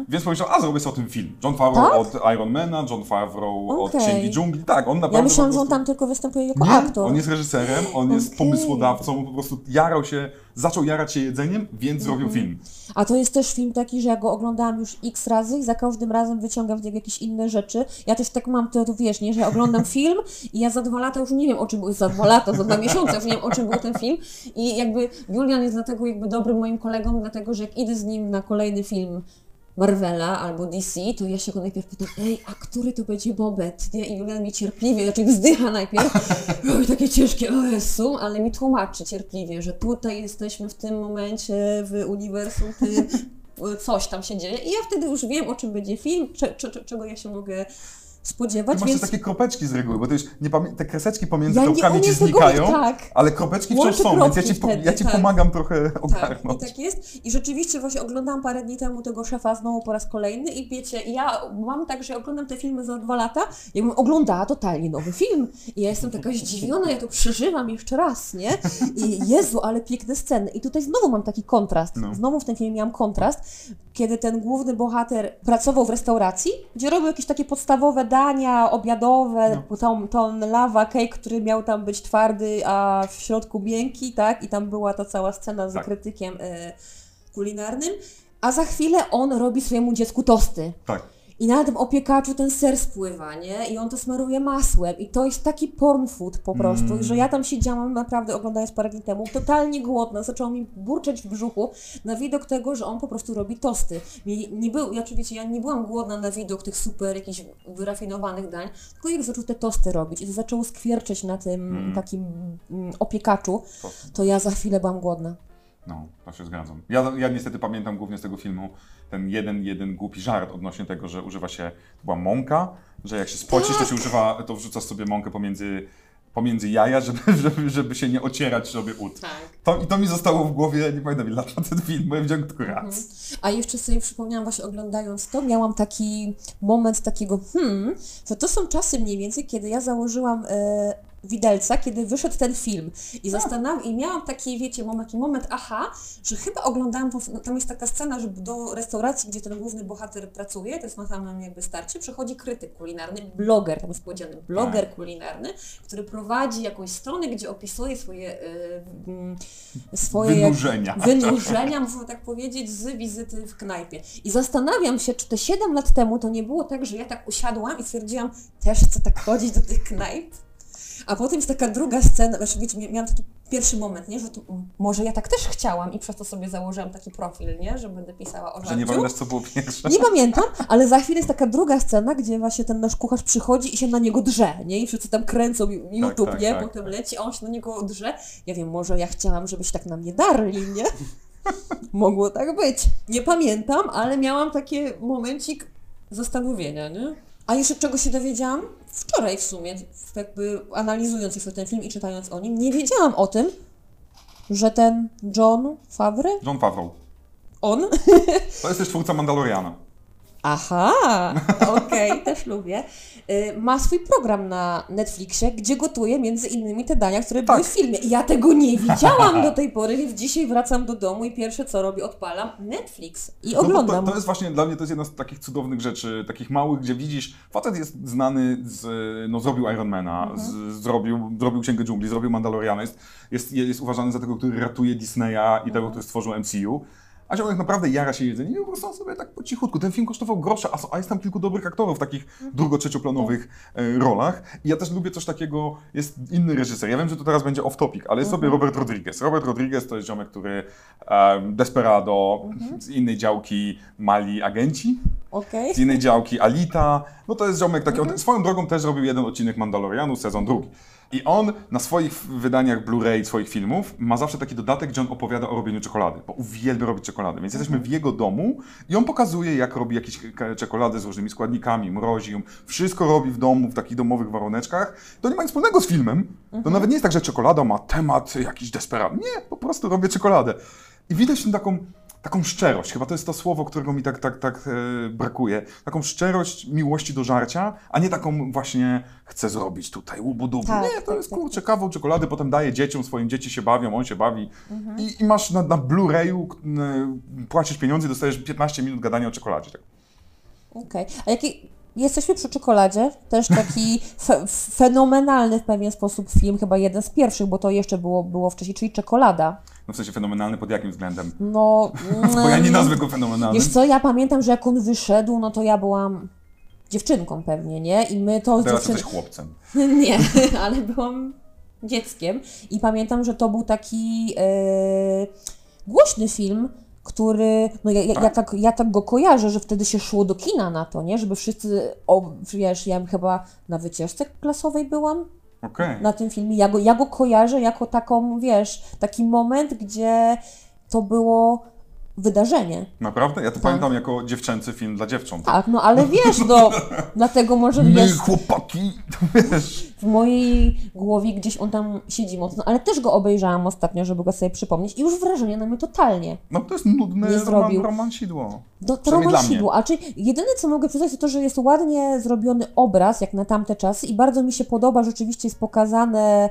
więc pomyślał, a zrobię sobie o tym film. John Favreau Tak? od Ironmana, John Favreau od Okej. Księgi Dżungli. Tak, on naprawdę Ja myślałam, po że on prostu... tam tylko występuje jako Nie, aktor. on jest reżyserem, on jest Okej. pomysłodawcą, po prostu jarał się zaczął jarać się jedzeniem, więc zrobił film. A to jest też film taki, że ja go oglądałam już x razy i za każdym razem wyciągam z niego jakieś inne rzeczy. Ja też tak mam, to, to wiesz, nie, że ja oglądam film i ja za dwa lata już nie wiem o czym był, za dwa lata, za dwa miesiące już nie wiem o czym był ten film i jakby Julian jest dlatego jakby dobrym moim kolegą, dlatego, że jak idę z nim na kolejny film Marvela albo DC, to ja się go najpierw pytam, ej, a który to będzie Bobet, nie? I Julian mi cierpliwie, znaczy wzdycha najpierw, robi takie ciężkie, o Jezu, ale mi tłumaczy cierpliwie, że tutaj jesteśmy w tym momencie w uniwersum tym, coś tam się dzieje i ja wtedy już wiem, o czym będzie film, cze, cze- czego ja się mogę Ty spodziewać, masz więc takie kropeczki z reguły, bo to już nie pamię- te kreseczki pomiędzy Ja kropkami ci umiem tego- znikają, tak. ale kropeczki wciąż są, więc ja ci, wtedy, ja ci tak. pomagam trochę Tak, i ogarnąć. tak jest. I rzeczywiście właśnie oglądałam parę dni temu tego szefa znowu po raz kolejny i wiecie, ja mam tak, że oglądam te filmy za dwa lata, jakbym oglądała totalnie nowy film. I ja jestem taka zdziwiona, ja to przeżywam jeszcze raz, nie? I Jezu, ale piękne sceny. I tutaj znowu mam taki kontrast. No. Znowu w tym filmie miałam kontrast, kiedy ten główny bohater pracował w restauracji, gdzie robił jakieś takie podstawowe dania obiadowe, No. tą, tą lava cake, który miał tam być twardy, a w środku miękki, tak? I tam była ta cała scena z Tak. krytykiem e, kulinarnym. A za chwilę on robi swojemu dziecku tosty. Tak. I na tym opiekaczu ten ser spływa, nie? I on to smaruje masłem. I to jest taki porn food po prostu, Mm. że ja tam siedziałam naprawdę oglądając parę dni temu, totalnie głodna, zaczęło mi burczeć w brzuchu na widok tego, że on po prostu robi tosty. Mi nie był, ja oczywiście ja nie byłam głodna na widok tych super jakichś wyrafinowanych dań, tylko jak zaczął te tosty robić i to zaczęło skwierczeć na tym Mm. takim mm, opiekaczu, To, to ja za chwilę byłam głodna. No, to się zgadzam. Ja, ja niestety pamiętam głównie z tego filmu ten jeden, jeden głupi żart odnośnie tego, że używa się, to była mąka, że jak się spocisz, to się używa, to wrzucasz sobie mąkę pomiędzy, pomiędzy jaja, żeby, żeby, żeby się nie ocierać sobie ud. Tak. To, I to mi zostało w głowie, nie pamiętam ile trwa ten film, bo ja widziałem tylko raz. A jeszcze sobie przypomniałam właśnie oglądając to, miałam taki moment takiego, hmm, że to są czasy mniej więcej, kiedy ja założyłam e, widelca, kiedy wyszedł ten film i zastanawiam, i miałam taki, wiecie, moment, taki moment, aha, że chyba oglądałam, no, tam jest taka scena, że do restauracji, gdzie ten główny bohater pracuje, to jest na samym jakby starcie, przychodzi krytyk kulinarny, bloger, tam jest powiedziane, bloger kulinarny, który prowadzi jakąś stronę, gdzie opisuje swoje, e, mm, swoje Wynurzenia. wynurzenia, można tak powiedzieć, z wizyty w knajpie. I zastanawiam się, czy te 7 lat temu to nie było tak, że ja tak usiadłam i stwierdziłam, też chcę tak chodzić do tych knajp. A potem jest taka druga scena, znaczy wiecie, mia- miałam taki pierwszy moment, nie, że to, może ja tak też chciałam i przez to sobie założyłam taki profil, nie, że będę pisała o Że nie pamiętasz, co było pierwsze. Nie pamiętam, ale za chwilę jest taka druga scena, gdzie właśnie ten nasz kucharz przychodzi i się na niego drze, nie? I wszyscy tam kręcą YouTube, tak, nie? tak, Potem tak. leci, a on się na niego drze. Ja wiem, może ja chciałam, żebyś tak na mnie darli, nie? Mogło tak być. Nie pamiętam, ale miałam taki momencik zastanowienia, nie? A jeszcze czego się dowiedziałam? Wczoraj w sumie, jakby analizując jeszcze ten film i czytając o nim, nie wiedziałam o tym, że ten John Favre, John Favreau. on To jest też twórca Mandaloriana. Aha, okej, też lubię. Y, Ma swój program na Netflixie, gdzie gotuje między innymi te dania, które były Tak. w filmie. I ja tego nie widziałam do tej pory, więc dzisiaj wracam do domu i pierwsze co robię, odpalam Netflix i No oglądam. to, to jest właśnie, dla mnie to jest jedna z takich cudownych rzeczy, takich małych, gdzie widzisz, facet jest znany z, no zrobił Ironmana, Mhm. z, zrobił, zrobił Księgę Dżungli, zrobił Mandaloriana, jest, jest, jest uważany za tego, który ratuje Disneya i Mhm. tego, który stworzył MCU. A ziomek naprawdę jara się jedzeniem i po prostu on sobie tak po cichutku. Ten film kosztował grosze, a, a jest tam kilku dobrych aktorów w takich Mhm. drugo-trzecioplanowych e, rolach. I ja też lubię coś takiego, jest inny reżyser. Ja wiem, że to teraz będzie off-topic, ale jest Mhm. sobie Robert Rodriguez. Robert Rodriguez to jest ziomek, który um, Desperado, Mhm. z innej działki Mali Agenci, Okej. z innej działki Alita. No to jest ziomek taki, on swoją drogą też robił jeden odcinek Mandalorianu, sezon drugi. I on na swoich wydaniach Blu-ray swoich filmów ma zawsze taki dodatek, gdzie on opowiada o robieniu czekolady, bo uwielbia robić czekoladę. Więc jesteśmy w jego domu i on pokazuje, jak robi jakieś czekolady z różnymi składnikami, mrozi ją. Wszystko robi w domu, w takich domowych waruneczkach. To nie ma nic wspólnego z filmem. To nawet nie jest tak, że czekolada ma temat jakiś desperat. Nie, po prostu robię czekoladę. I widać tam taką, taką szczerość, chyba to jest to słowo, którego mi tak, tak, tak e, brakuje. Taką szczerość miłości do żarcia, a nie taką właśnie chcę zrobić tutaj łubu-dubu. Tak, nie, to tak, jest tak, kurczę, kawał czekolady, potem daje dzieciom, swoim dzieci się bawią, on się bawi. Mhm. I, I masz na, na Blu-rayu, e, płacisz pieniądze i dostajesz 15 minut gadania o czekoladzie. Tak. Okej. A jaki, Jesteśmy przy czekoladzie, też taki fe fenomenalny w pewien sposób film, chyba jeden z pierwszych, bo to jeszcze było, było wcześniej, czyli czekolada. No w sensie fenomenalny pod jakim względem? No, Bo ja nie mm, nazwę go fenomenalnym. Wiesz co, ja pamiętam, że jak on wyszedł, no to ja byłam dziewczynką pewnie, nie? I my to Teraz dziewczyn... jesteś chłopcem. Nie, ale byłam dzieckiem i pamiętam, że to był taki e, głośny film, który, no ja, ja, ja, tak, ja tak go kojarzę, że wtedy się szło do kina na to, nie? Żeby wszyscy, o, wiesz, ja chyba na wycieczce klasowej byłam Okej. na tym filmie. Ja go, ja go kojarzę jako taką, wiesz, taki moment, gdzie to było wydarzenie. Naprawdę? Ja to Tak. pamiętam jako dziewczęcy film dla dziewcząt. Tak, no ale wiesz, no, dlatego może My wiesz, chłopaki, to wiesz. w mojej głowie gdzieś on tam siedzi mocno, ale też go obejrzałam ostatnio, żeby go sobie przypomnieć i już wrażenie na mnie totalnie. No to jest nudne Nie roman, zrobił. romansidło. No, to mnie. romansidło, a czy jedyne co mogę przyznać to to, że jest ładnie zrobiony obraz jak na tamte czasy i bardzo mi się podoba, rzeczywiście jest pokazane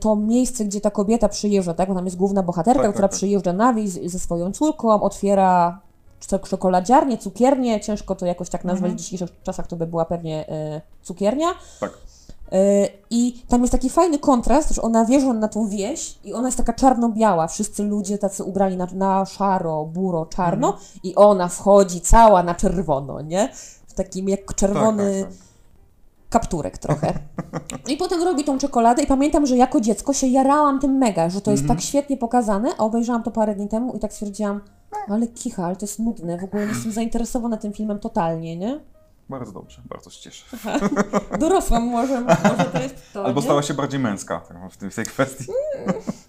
to miejsce, gdzie ta kobieta przyjeżdża, tak? Bo tam jest główna bohaterka, Tak, tak, która tak. przyjeżdża na wieś ze swoją córką, otwiera cze- czekoladziarnię, cukiernię, ciężko to jakoś tak nazwać Mhm. w dzisiejszych czasach, to by była pewnie y, cukiernia. Tak. Y, I tam jest taki fajny kontrast, że ona wjeżdża na tą wieś i ona jest taka czarno-biała. Wszyscy ludzie tacy ubrani na, na szaro, buro, czarno Mhm. i ona wchodzi cała na czerwono, nie? W takim jak czerwony Tak, tak, tak. Kapturek trochę. I potem robi tą czekoladę i pamiętam, że jako dziecko się jarałam tym mega, że to jest Mhm. tak świetnie pokazane, a obejrzałam to parę dni temu i tak stwierdziłam, ale kicha, ale to jest nudne, w ogóle nie jestem zainteresowana tym filmem totalnie, nie? Bardzo dobrze, bardzo się cieszę. Dorosłam może, może to jest to, Albo nie? stała się bardziej męska w, tym, w tej kwestii.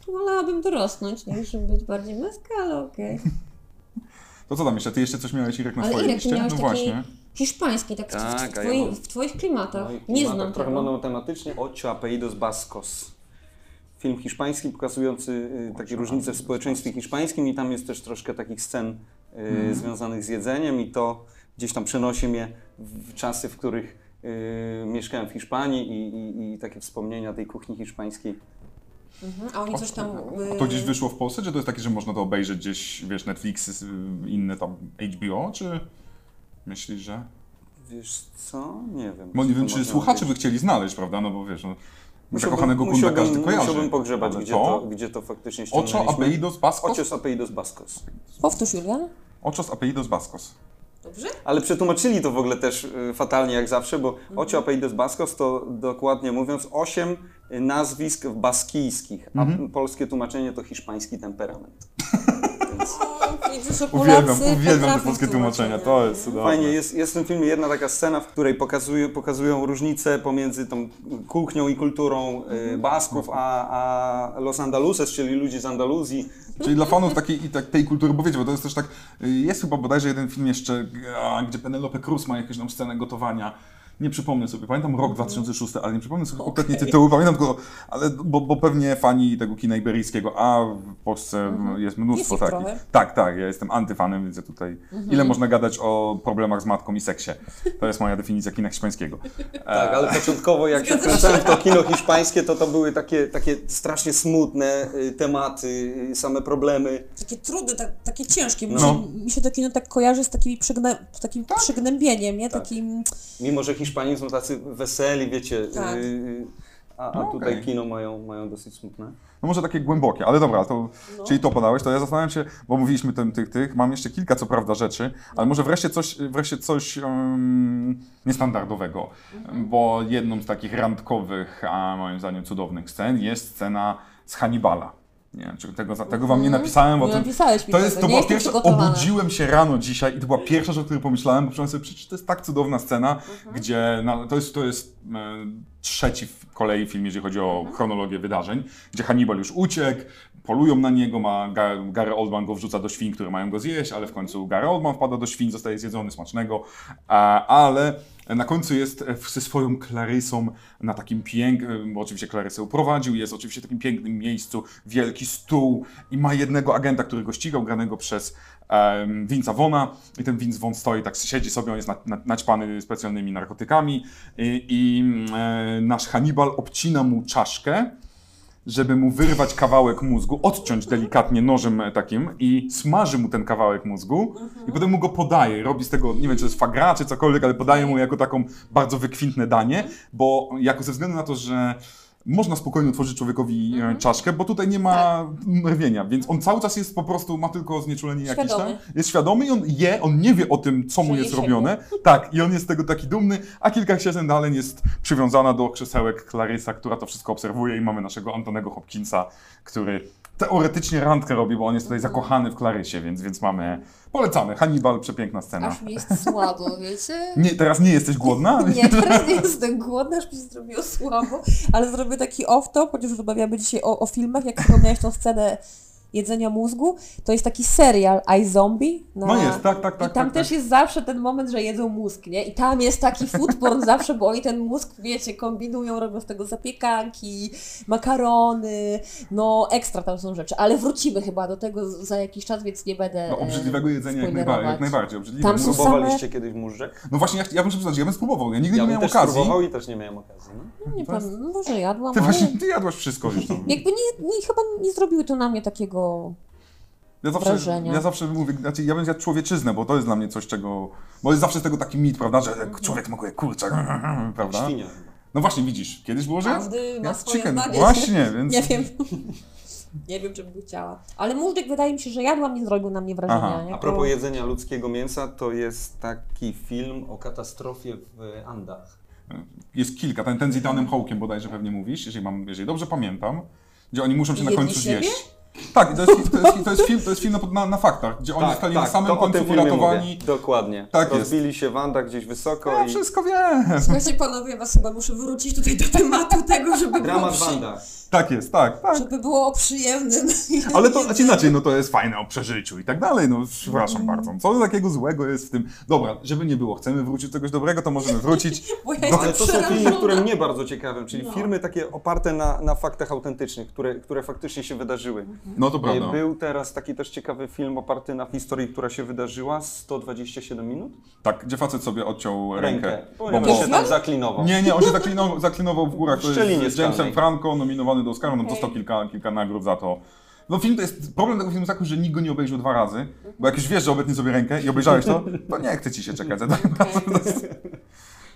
Wolałabym dorosnąć niż być bardziej męska, ale okej. To co tam jeszcze? Ty jeszcze coś miałeś Irek na Ale swojej Irek, liście? No taki właśnie. Hiszpański, tak, w- w, Tak, w, ja twoi, mam- w twoich klimatach. No nie znam Trochę tego. monotematycznie. Ocho apellidos bascos. Film hiszpański pokazujący y, takie różnice w społeczeństwie hiszpańskim i tam jest też troszkę takich scen y, związanych z jedzeniem i to gdzieś tam przenosi mnie w czasy, w których y, mieszkałem w Hiszpanii i, i, i takie wspomnienia tej kuchni hiszpańskiej. Mhm, a oni coś tam... A to gdzieś wyszło w Polsce, czy to jest takie, że można to obejrzeć gdzieś, wiesz, Netflix, y, inne tam HBO, czy myślisz, że... Wiesz co? Nie wiem. Bo nie wiem, to czy słuchacze być. by chcieli znaleźć, prawda, no bo wiesz, no, Musiałbym- zakochanego gunda każdy musiałbym- kojarzy. Musiałbym pogrzebać, Ale gdzie co? to, gdzie to faktycznie Ocho ściągnęliśmy. apellidos bascos? Ocios apellidos bascos. Powtórz, Julian. Ochos apellidos bascos. Dobrze? Ale przetłumaczyli to w ogóle też y, fatalnie jak zawsze, bo Mhm. Ocio Apellidos Bascos to dokładnie mówiąc osiem nazwisk baskijskich, a Mhm. polskie tłumaczenie to hiszpański temperament. Więc Widzę, że Uwielbiam, Polacy uwielbiam te polskie tłumaczenia, to jest cudowne. Fajnie, jest, jest w tym filmie jedna taka scena, w której pokazują, pokazują różnice pomiędzy tą kuchnią i kulturą y, Basków, a, a Los Andaluces, czyli ludzi z Andaluzji. Czyli dla fanów takiej, i tak, tej kultury, bo wiecie, bo to jest też tak, y, jest chyba bodajże jeden film jeszcze, gdzie Penelope Cruz ma jakąś tam scenę gotowania. Nie przypomnę sobie, pamiętam rok 2006, ale nie przypomnę sobie kompletnie tytułu, pamiętam tylko, ale, bo, bo pewnie fani tego kina iberyjskiego, a w Polsce jest mnóstwo Jest ich takich. trochę. Tak, tak, ja jestem antyfanem, więc ja tutaj, ile można gadać o problemach z matką i seksie. To jest moja definicja kina hiszpańskiego. Tak, ale początkowo jak się wkręcałem w to kino hiszpańskie, to to były takie, takie strasznie smutne y, tematy, y, same problemy. Takie trudne, tak, takie ciężkie. Mi, No. się, mi się to kino tak kojarzy z takimi przygnę, z takim Tak. przygnębieniem, nie? Takim... Mimo, że Hiszpanie są tacy weseli, wiecie, Tak. y, a, a No, tutaj okej. kino mają, mają dosyć smutne. No może takie głębokie, ale dobra, to, czyli to podałeś, to ja zastanawiam się, bo mówiliśmy tym, tych, tych, mam jeszcze kilka co prawda rzeczy, ale może wreszcie coś, wreszcie coś um, niestandardowego, bo jedną z takich randkowych, a moim zdaniem cudownych scen jest scena z Hannibala. Nie czy tego, tego wam nie napisałem, bo Nie to, napisałeś mi to jest, to była pierwsza, obudziłem się rano dzisiaj i to była pierwsza rzecz, o której pomyślałem, bo pomyślałem sobie, przecież to jest tak cudowna scena, gdzie na, to jest, to jest e, trzeci w kolei film, jeżeli chodzi o chronologię wydarzeń, gdzie Hannibal już uciekł, polują na niego, ma Ga- Gary Oldman go wrzuca do świn, które mają go zjeść, ale w końcu Gary Oldman wpada do świn, zostaje zjedzony, smacznego, a, ale na końcu jest e, ze swoją Clarysą na takim pięknym, bo oczywiście Clarysę uprowadził, jest oczywiście w takim pięknym miejscu, wielki stół i ma jednego agenta, który go ścigał, granego przez um, Vince'a Vona i ten Vince Vaughn stoi, tak siedzi sobie, on jest na, na, naćpany specjalnymi narkotykami. I, i e, nasz Hannibal obcina mu czaszkę żeby mu wyrwać kawałek mózgu, odciąć delikatnie nożem takim i smaży mu ten kawałek mózgu i potem mu go podaje. Robi z tego, nie wiem czy to jest fagra czy cokolwiek, ale podaje mu jako taką bardzo wykwintne danie, bo jako ze względu na to, że można spokojnie otworzyć człowiekowi e, czaszkę, bo tutaj nie ma rwienia, więc on cały czas jest po prostu, ma tylko znieczulenie jakieś tam. Jest świadomy i on je, on nie wie o tym, co mu jest robione. Tak, i on jest z tego taki dumny, a kilka ścieżek dalej jest przywiązana do krzesełek Clarysa, która to wszystko obserwuje i mamy naszego Antonego Hopkinsa, który teoretycznie randkę robi, bo on jest tutaj zakochany w Clarysie, więc, więc mamy, polecamy, Hannibal, przepiękna scena. Aż mi jest słabo, wiecie? Nie, teraz nie jesteś głodna? Nie, teraz nie jestem głodna, aż mi się zrobiło słabo, ale zrobię taki off-top, chociaż rozmawiamy dzisiaj o, o filmach, jak wspomniałeś tą scenę jedzenia mózgu, to jest taki serial I Zombie. Na... No jest, tak, tak, tak. I tam tak, też tak. jest zawsze ten moment, że jedzą mózg, nie? I tam jest taki food porn zawsze, bo oni ten mózg, wiecie, kombinują, robią z tego zapiekanki, makarony, no ekstra tam są rzeczy. Ale wrócimy chyba do tego za jakiś czas, więc nie będę No, obrzydliwego e, jedzenia jak, najbardziej, jak najbardziej. Obrzydliwe. Tam są no, same- Próbowaliście kiedyś móżdżek? no właśnie, ja, ja muszę przyznać, ja bym spróbował, ja nigdy Ja nie bym miałem okazji. spróbował i też nie miałem okazji. No. Nie To jest- pamiętam, może jadłam, Ty ale właśnie, ty jadłaś wszystko już tam. jakby nie, nie, chyba nie zrobiły to na mnie takiego... Ja zawsze, wrażenia. ja zawsze mówię, znaczy ja bym zjadł człowieczyznę, bo to jest dla mnie coś, czego... Bo jest zawsze z tego taki mit, prawda, że człowiek smakuje kurczak, prawda? Świnia. No właśnie, widzisz, kiedyś było, że... Każdy ma swoje chicken. zdanie. Właśnie, więc... Nie wiem. Nie wiem, czy bym chciała. Ale móżdżek wydaje mi się, że jadłam, nie zrobił na mnie wrażenia. Aha. Jako... A propos jedzenia ludzkiego mięsa, to jest taki film o katastrofie w Andach. Jest kilka, ten, ten z Ethanem Hawkiem bodajże pewnie mówisz, jeżeli, mam, jeżeli dobrze pamiętam, gdzie oni muszą się I na końcu siebie? zjeść. Tak, i to jest, to jest, to jest film, to jest film na, na, na faktach, gdzie oni zostali na samym Tak, to o końcu uratowani. Mówię. Dokładnie. Tak jest. Rozbili się w Andach gdzieś wysoko Ja i... wszystko wiem. Słuchajcie, panowie, was chyba muszę wrócić tutaj do tematu tego, żeby Dramat w przy... Tak jest, tak, tak. żeby było o przyjemnym. Ale to znaczy inaczej, no to jest fajne o przeżyciu i tak dalej, no przepraszam Mm. bardzo. Co takiego złego jest w tym? Dobra, żeby nie było, chcemy wrócić do czegoś dobrego, to możemy wrócić. Bo ja No, Ale to są filmy, które mnie bardzo ciekawią, czyli No. filmy takie oparte na, na faktach autentycznych, które, które faktycznie się wydarzyły. No to prawda. Był teraz taki też ciekawy film oparty na historii, która się wydarzyła, 127 minut? Tak, gdzie facet sobie odciął rękę. Rękę. Bo, się tam zaklinował. nie, nie, on się zaklinował, zaklinował w górach. To jest z Jamesem skalnej. Franco, nominowany do Oscara, no Okej. dostał kilka, kilka nagród za to. No film to jest, problem tego filmu jest taki, że nikt go nie obejrzał dwa razy, bo jak już wiesz, że obetnie sobie rękę i obejrzałeś to, to nie chce ci się czekać.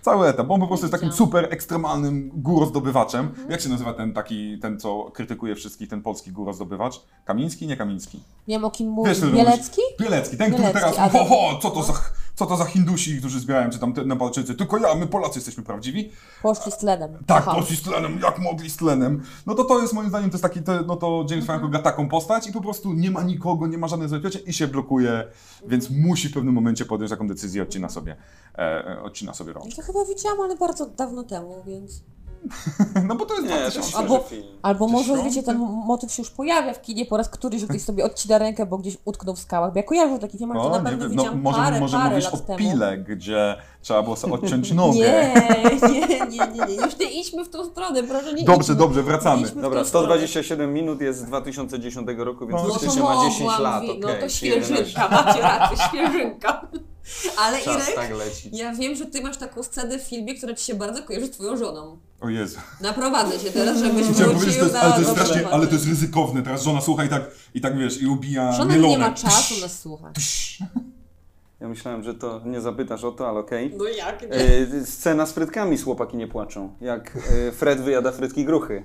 Cały etap, bo on po prostu jest takim super ekstremalnym górozdobywaczem. Jak się nazywa ten taki, ten co krytykuje wszystkich, ten polski górozdobywacz? Kamiński? Nie Kamiński. Nie wiem o kim mówisz. ten Bielecki? Bielecki, ten, który Bielecki, teraz a mówi, ho, ho, co to za, co to za Hindusi, którzy zbierają, czy tam te Nepalczycy, tylko ja, my Polacy jesteśmy prawdziwi. Poszli z tlenem. Tak, Aha. poszli z tlenem, jak mogli z tlenem. No to to jest moim zdaniem, to jest taki, to, no to James Franco gra taką postać i po prostu nie ma nikogo, nie ma żadnych zabezpieczeń i się blokuje, więc musi w pewnym momencie podjąć taką decyzję, odcina sobie, e, e, odcina sobie rączkę. To chyba widziałam, ale bardzo dawno temu, więc... No bo to jest Nie, to 2000. jest Albo- film. Albo może, wiecie, ten motyw się już pojawia w kinie po raz któryś, że ktoś sobie odcina rękę, bo gdzieś utknął w skałach. Bo ja kojarzę taki film, ale to na nie pewno wiem, no, widziałam może, parę, może parę mówisz lat o temu. pile, gdzie trzeba było sobie odciąć nogę. Nie, nie, nie, nie, nie, już nie idźmy w tą stronę, proszę nie Dobrze, idźmy. dobrze, wracamy. Nie idźmy Dobra, tą stronę. 127 minut jest z 2010 roku, więc No, No faktycznie ma 10 mogłam, lat. wi- no to 11. świeżynka, macie rację, świeżynka. Ale Czas Irek, tak ja wiem, że ty masz taką scenę w filmie, która ci się bardzo kojarzy z twoją żoną. O Jezu. Naprowadzę cię teraz, żebyś Chciałem powiedzieć, to jest, na... ale to jest strasznie, ale to jest ryzykowne. Teraz żona słucha i tak, i tak wiesz, i ubija Żona mielone. nie ma czasu nas słuchać. Ja myślałem, że to nie zapytasz o to, ale okej. No jak nie? E, Scena z frytkami z chłopaki nie płaczą. Jak e, Fred wyjada frytki gruchy.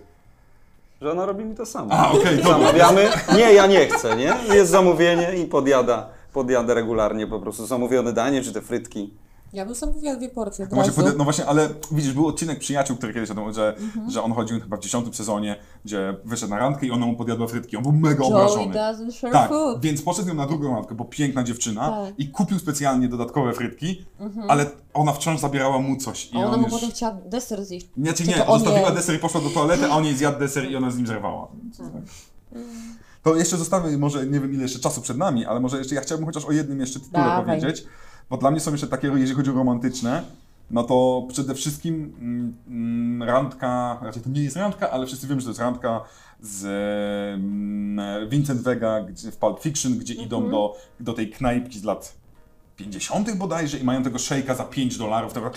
Że ona robi mi to samo. A, okej, dobra. Zamawiamy? Nie, ja nie chcę, nie? Jest zamówienie i podjada. Podjada regularnie po prostu zamówione danie czy te frytki. Ja bym sam mówiła dwie porcje od No właśnie, razu. no właśnie, ale widzisz, był odcinek przyjaciół, który kiedyś o tym, że, Mhm. że on chodził chyba w dziesiątym sezonie, gdzie wyszedł na randkę i ona mu podjadła frytki. On był mega Joey obrażony. doesn't share Tak, food. więc poszedł nią na drugą randkę, bo piękna dziewczyna Tak. i kupił specjalnie dodatkowe frytki, ale ona wciąż zabierała mu coś. I A ona on mu już... potem chciała deser zjeść. Nie, czy nie, zostawiła deser i poszła do toalety, a on jej zjadł deser i ona z nim zerwała. To jeszcze zostawię, może nie wiem ile jeszcze czasu przed nami, ale może jeszcze ja chciałbym chociaż o jednym jeszcze tytule Dawaj. powiedzieć, bo dla mnie są jeszcze takie, jeżeli chodzi o romantyczne, no to przede wszystkim mm, mm, randka, raczej to nie jest randka, ale wszyscy wiemy, że to jest randka z mm, Vincent Vega gdzie, w Pulp Fiction, gdzie Mhm. idą do, do tej knajpki z lat 50. bodajże i mają tego szejka za 5 dolarów, tego,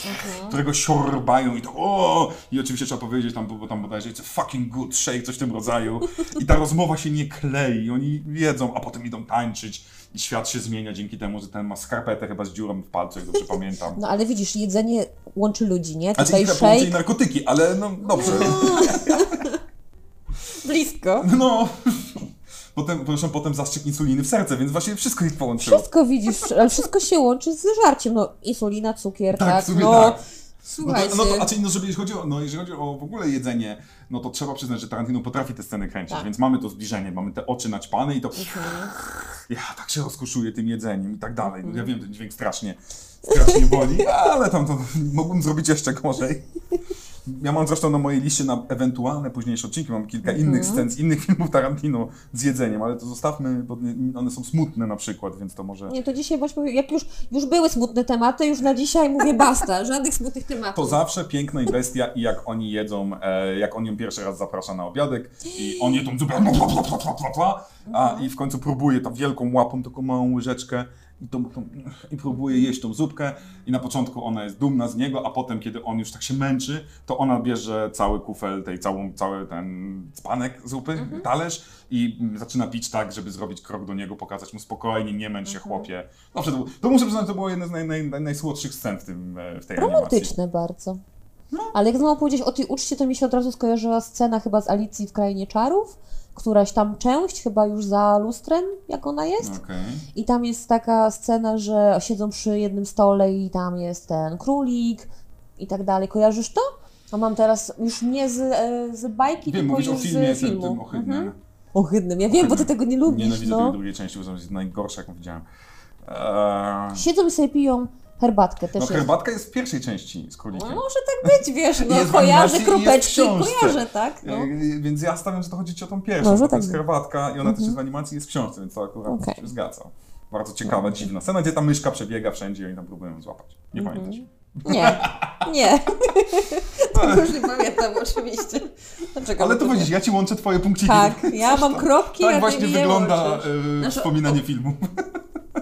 którego siorbają i to o! I oczywiście trzeba powiedzieć tam, bo tam bodajże it's a fucking good shake, coś w tym rodzaju. I ta rozmowa się nie klei, oni wiedzą, a potem idą tańczyć świat się zmienia dzięki temu, że ten ma skarpetę chyba z dziurą w palcu, jak dobrze pamiętam. No ale widzisz, jedzenie łączy ludzi, nie? Znaczy Tutaj ich połączy i shake, narkotyki, ale no dobrze. blisko. No. Potem, proszę, potem zastrzyk insuliny w serce, więc właśnie wszystko ich połączyło. Wszystko widzisz, ale wszystko się łączy z żarciem. No, insulina, cukier, Tak, tak. no, tak. No słuchajcie. to, no to, a czyli, no, żeby, jeśli, chodzi o, no, jeżeli chodzi o w ogóle jedzenie, no to trzeba przyznać, że Tarantino potrafi te sceny kręcić, Tak. więc mamy to zbliżenie, mamy te oczy naćpane i to Mhm. ja tak się rozkoszuję tym jedzeniem i tak dalej. No, ja wiem, ten dźwięk strasznie, strasznie boli, ale tam to mógłbym zrobić jeszcze gorzej. Ja mam zresztą na mojej liście na ewentualne późniejsze odcinki, mam kilka Mhm. innych scen z innych filmów Tarantino z jedzeniem, ale to zostawmy, bo one są smutne na przykład, więc to może... Nie, to dzisiaj właśnie, jak już, już były smutne tematy, już na dzisiaj mówię basta, żadnych smutnych tematów. To zawsze piękna i bestia i jak oni jedzą, e, jak on ją pierwszy raz zaprasza na obiadek i on je tą zupę, a i w końcu próbuje tą wielką łapą, taką małą łyżeczkę i, tą, tą, i próbuje jeść tą zupkę i na początku ona jest dumna z niego, a potem kiedy on już tak się męczy, to ona bierze cały kufel tej, całą, cały ten dzbanek zupy, talerz i zaczyna pić tak, żeby zrobić krok do niego, pokazać mu spokojnie, nie męcz się chłopie. Dobrze, to, było- to muszę przyznać, to było jedna z naj, naj, naj, najsłodszych scen w, tym, e, w tej animacji. Romantyczne bardzo. No. Ale jak znowu powiedzieć o tej uczcie, to mi się od razu skojarzyła scena chyba z Alicji w Krainie Czarów. Któraś tam część, chyba już za lustrem, jak ona jest. Okej. I tam jest taka scena, że siedzą przy jednym stole i tam jest ten królik i tak dalej. Kojarzysz to? A mam teraz już nie z, e, z bajki, Wiem, tylko mówisz o już filmie z tym, filmu. tym ohydnym. Mhm. Ohydnym. Ja wiem, bo ty tego nie lubisz. Nienawidzę no. tej drugiej części, uważam, że jest najgorsza, jaką widziałem. Eee, Siedzą i sobie piją herbatkę też no jest. herbatka jest w pierwszej części z królikiem. No, może tak być, wiesz, no Jest kojarzę animacji i jest w kropeczki, książce. kojarzę, tak? No. Eee, Więc ja stawiam, że to chodzi ci o tą pierwszą, Może to tak jest herbatka i ona też jest w animacji i jest w książce, więc to akurat Okej. się zgadza. Bardzo ciekawa, dziwna scena, gdzie ta myszka przebiega wszędzie i oni tam próbują ją złapać. Nie Mhm. pamiętasz? Nie, nie. Tego już nie pamiętam oczywiście. Dlaczego Ale to widzisz, ja ci łączę twoje punkciki. Tak, ja mam kropki, Tak a ty właśnie wygląda e, Znaczy, wspominanie filmu.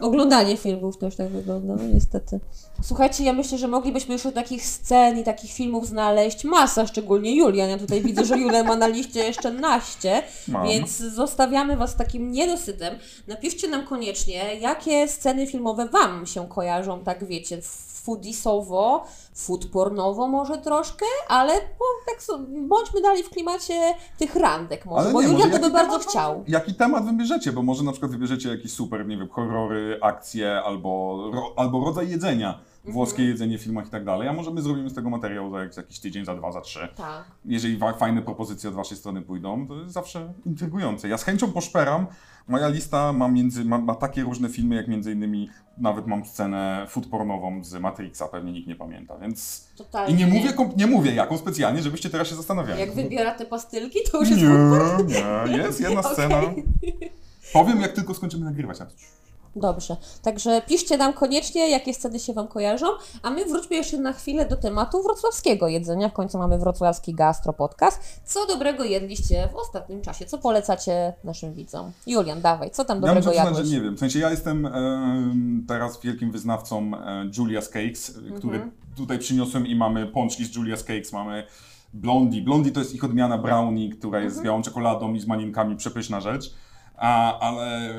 Oglądanie filmów też tak wygląda, no niestety. Słuchajcie, ja myślę, że moglibyśmy już takich scen i takich filmów znaleźć masa, szczególnie Julian. Ja tutaj widzę, że Julian ma na liście jeszcze naście, Mam. więc zostawiamy Was takim niedosytem. Napiszcie nam koniecznie, jakie sceny filmowe Wam się kojarzą, tak wiecie, foodisowo, food pornowo może troszkę, ale bo, tak, bądźmy dalej w klimacie tych randek może, Ale bo nie, Julian to by bardzo temat- chciał. Jaki temat wybierzecie? Bo może na przykład wybierzecie jakieś super, nie wiem, horrory, akcje albo, ro, albo rodzaj jedzenia, włoskie Mhm. jedzenie w filmach i tak dalej, a może my zrobimy z tego materiał za jak- jakiś tydzień, za dwa, za trzy. Tak. Jeżeli fajne propozycje od waszej strony pójdą, to jest zawsze intrygujące. Ja z chęcią poszperam. Moja lista ma, między, ma, ma takie różne filmy, jak między innymi nawet mam scenę food pornową z Matrixa, pewnie nikt nie pamięta, więc... Totalnie. I nie mówię, nie mówię jaką specjalnie, żebyście teraz się zastanawiali. Jak wybiera te pastylki, to już jest Nie, nie, jest jedna Okej. scena. Powiem, jak tylko skończymy nagrywać. Dobrze. Także piszcie nam koniecznie, jakie sceny się Wam kojarzą, a my wróćmy jeszcze na chwilę do tematu wrocławskiego jedzenia. W końcu mamy wrocławski gastro podcast. Co dobrego jedliście w ostatnim czasie? Co polecacie naszym widzom? Julian, dawaj, co tam Ja dobrego przyznać, jadłeś? nie wiem. W sensie ja jestem em, teraz wielkim wyznawcą e, Julia's Cakes, Mhm. e, który tutaj przyniosłem i mamy pączki z Julia's Cakes, mamy Blondie. Blondie to jest ich odmiana brownie, która jest z Mhm. białą czekoladą i z maninkami, przepyszna rzecz. A, ale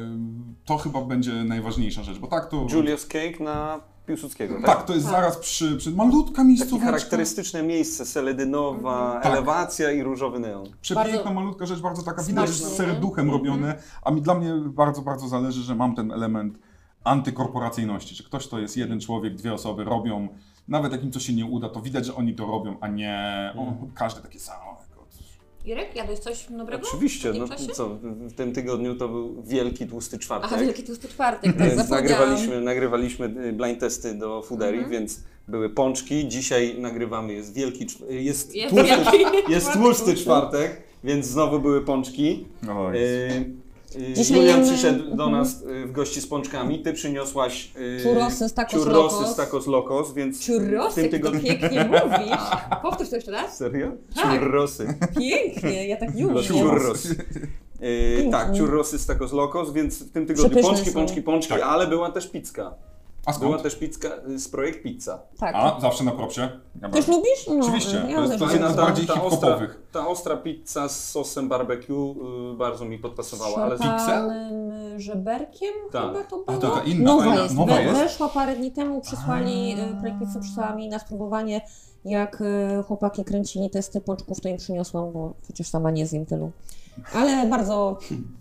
to chyba będzie najważniejsza rzecz, bo tak to... Julius Cake na Piłsudskiego, tak? Tak, to jest Tak. zaraz przy, przy malutka Takie miejscóweczka. charakterystyczne miejsce, seledynowa, Tak. elewacja i różowy neon. Przepiękna, Bardzo malutka rzecz, bardzo taka widać z nie? serduchem robione, a mi dla mnie bardzo, bardzo zależy, że mam ten element antykorporacyjności, że ktoś to jest jeden człowiek, dwie osoby robią, nawet jak im coś się nie uda, to widać, że oni to robią, a nie o, każdy takie samo. Irek, jadłeś coś dobrego? Oczywiście, w no czasie? co, w- tym tygodniu to był wielki, tłusty czwartek. Aha, Wielki Tłusty Czwartek, tak, Więc nagrywaliśmy, nagrywaliśmy y, blind testy do Fooderii, Mhm. więc były pączki. Dzisiaj nagrywamy, jest wielki, jest, Jest tłusty, wielki jest czwartek. tłusty czwartek, więc znowu były pączki. No, Y, y, Dzisiaj Julian przyszedł do Mhm. nas y, w gości z pączkami, ty przyniosłaś y, Churrosy z tacos churrosy locos. z tacos locos, więc w Churrosy, tym jak ty to tygodniu... pięknie mówisz. Powtórz to jeszcze raz. Serio? Tak. Churrosy. Pięknie, ja tak nie umiem. Churros. Yy, tak, churrosy z tacos locos, więc w tym tygodniu Przepyszne pączki, są. pączki, pączki, Tak. ale była też pizza. A skąd? Była też pizza z projekt Pizza. Tak. A, zawsze na propsie. Ja Też lubisz? No, Oczywiście, Ja to jest- to jest jedna z bardziej hip-hopowych. Ta ostra pizza z sosem barbecue y, bardzo mi podpasowała, ale z Szarpanym żeberkiem Tak. chyba to A było? to taka inna, nowa fajna- jest. nowa We, jest? Weszła parę dni temu, przysłali, A. y, projekt pizzy przysłała mi na spróbowanie, jak y, chłopaki kręcili testy pączków, to im przyniosłam, bo przecież sama nie zjem tylu. Ale bardzo,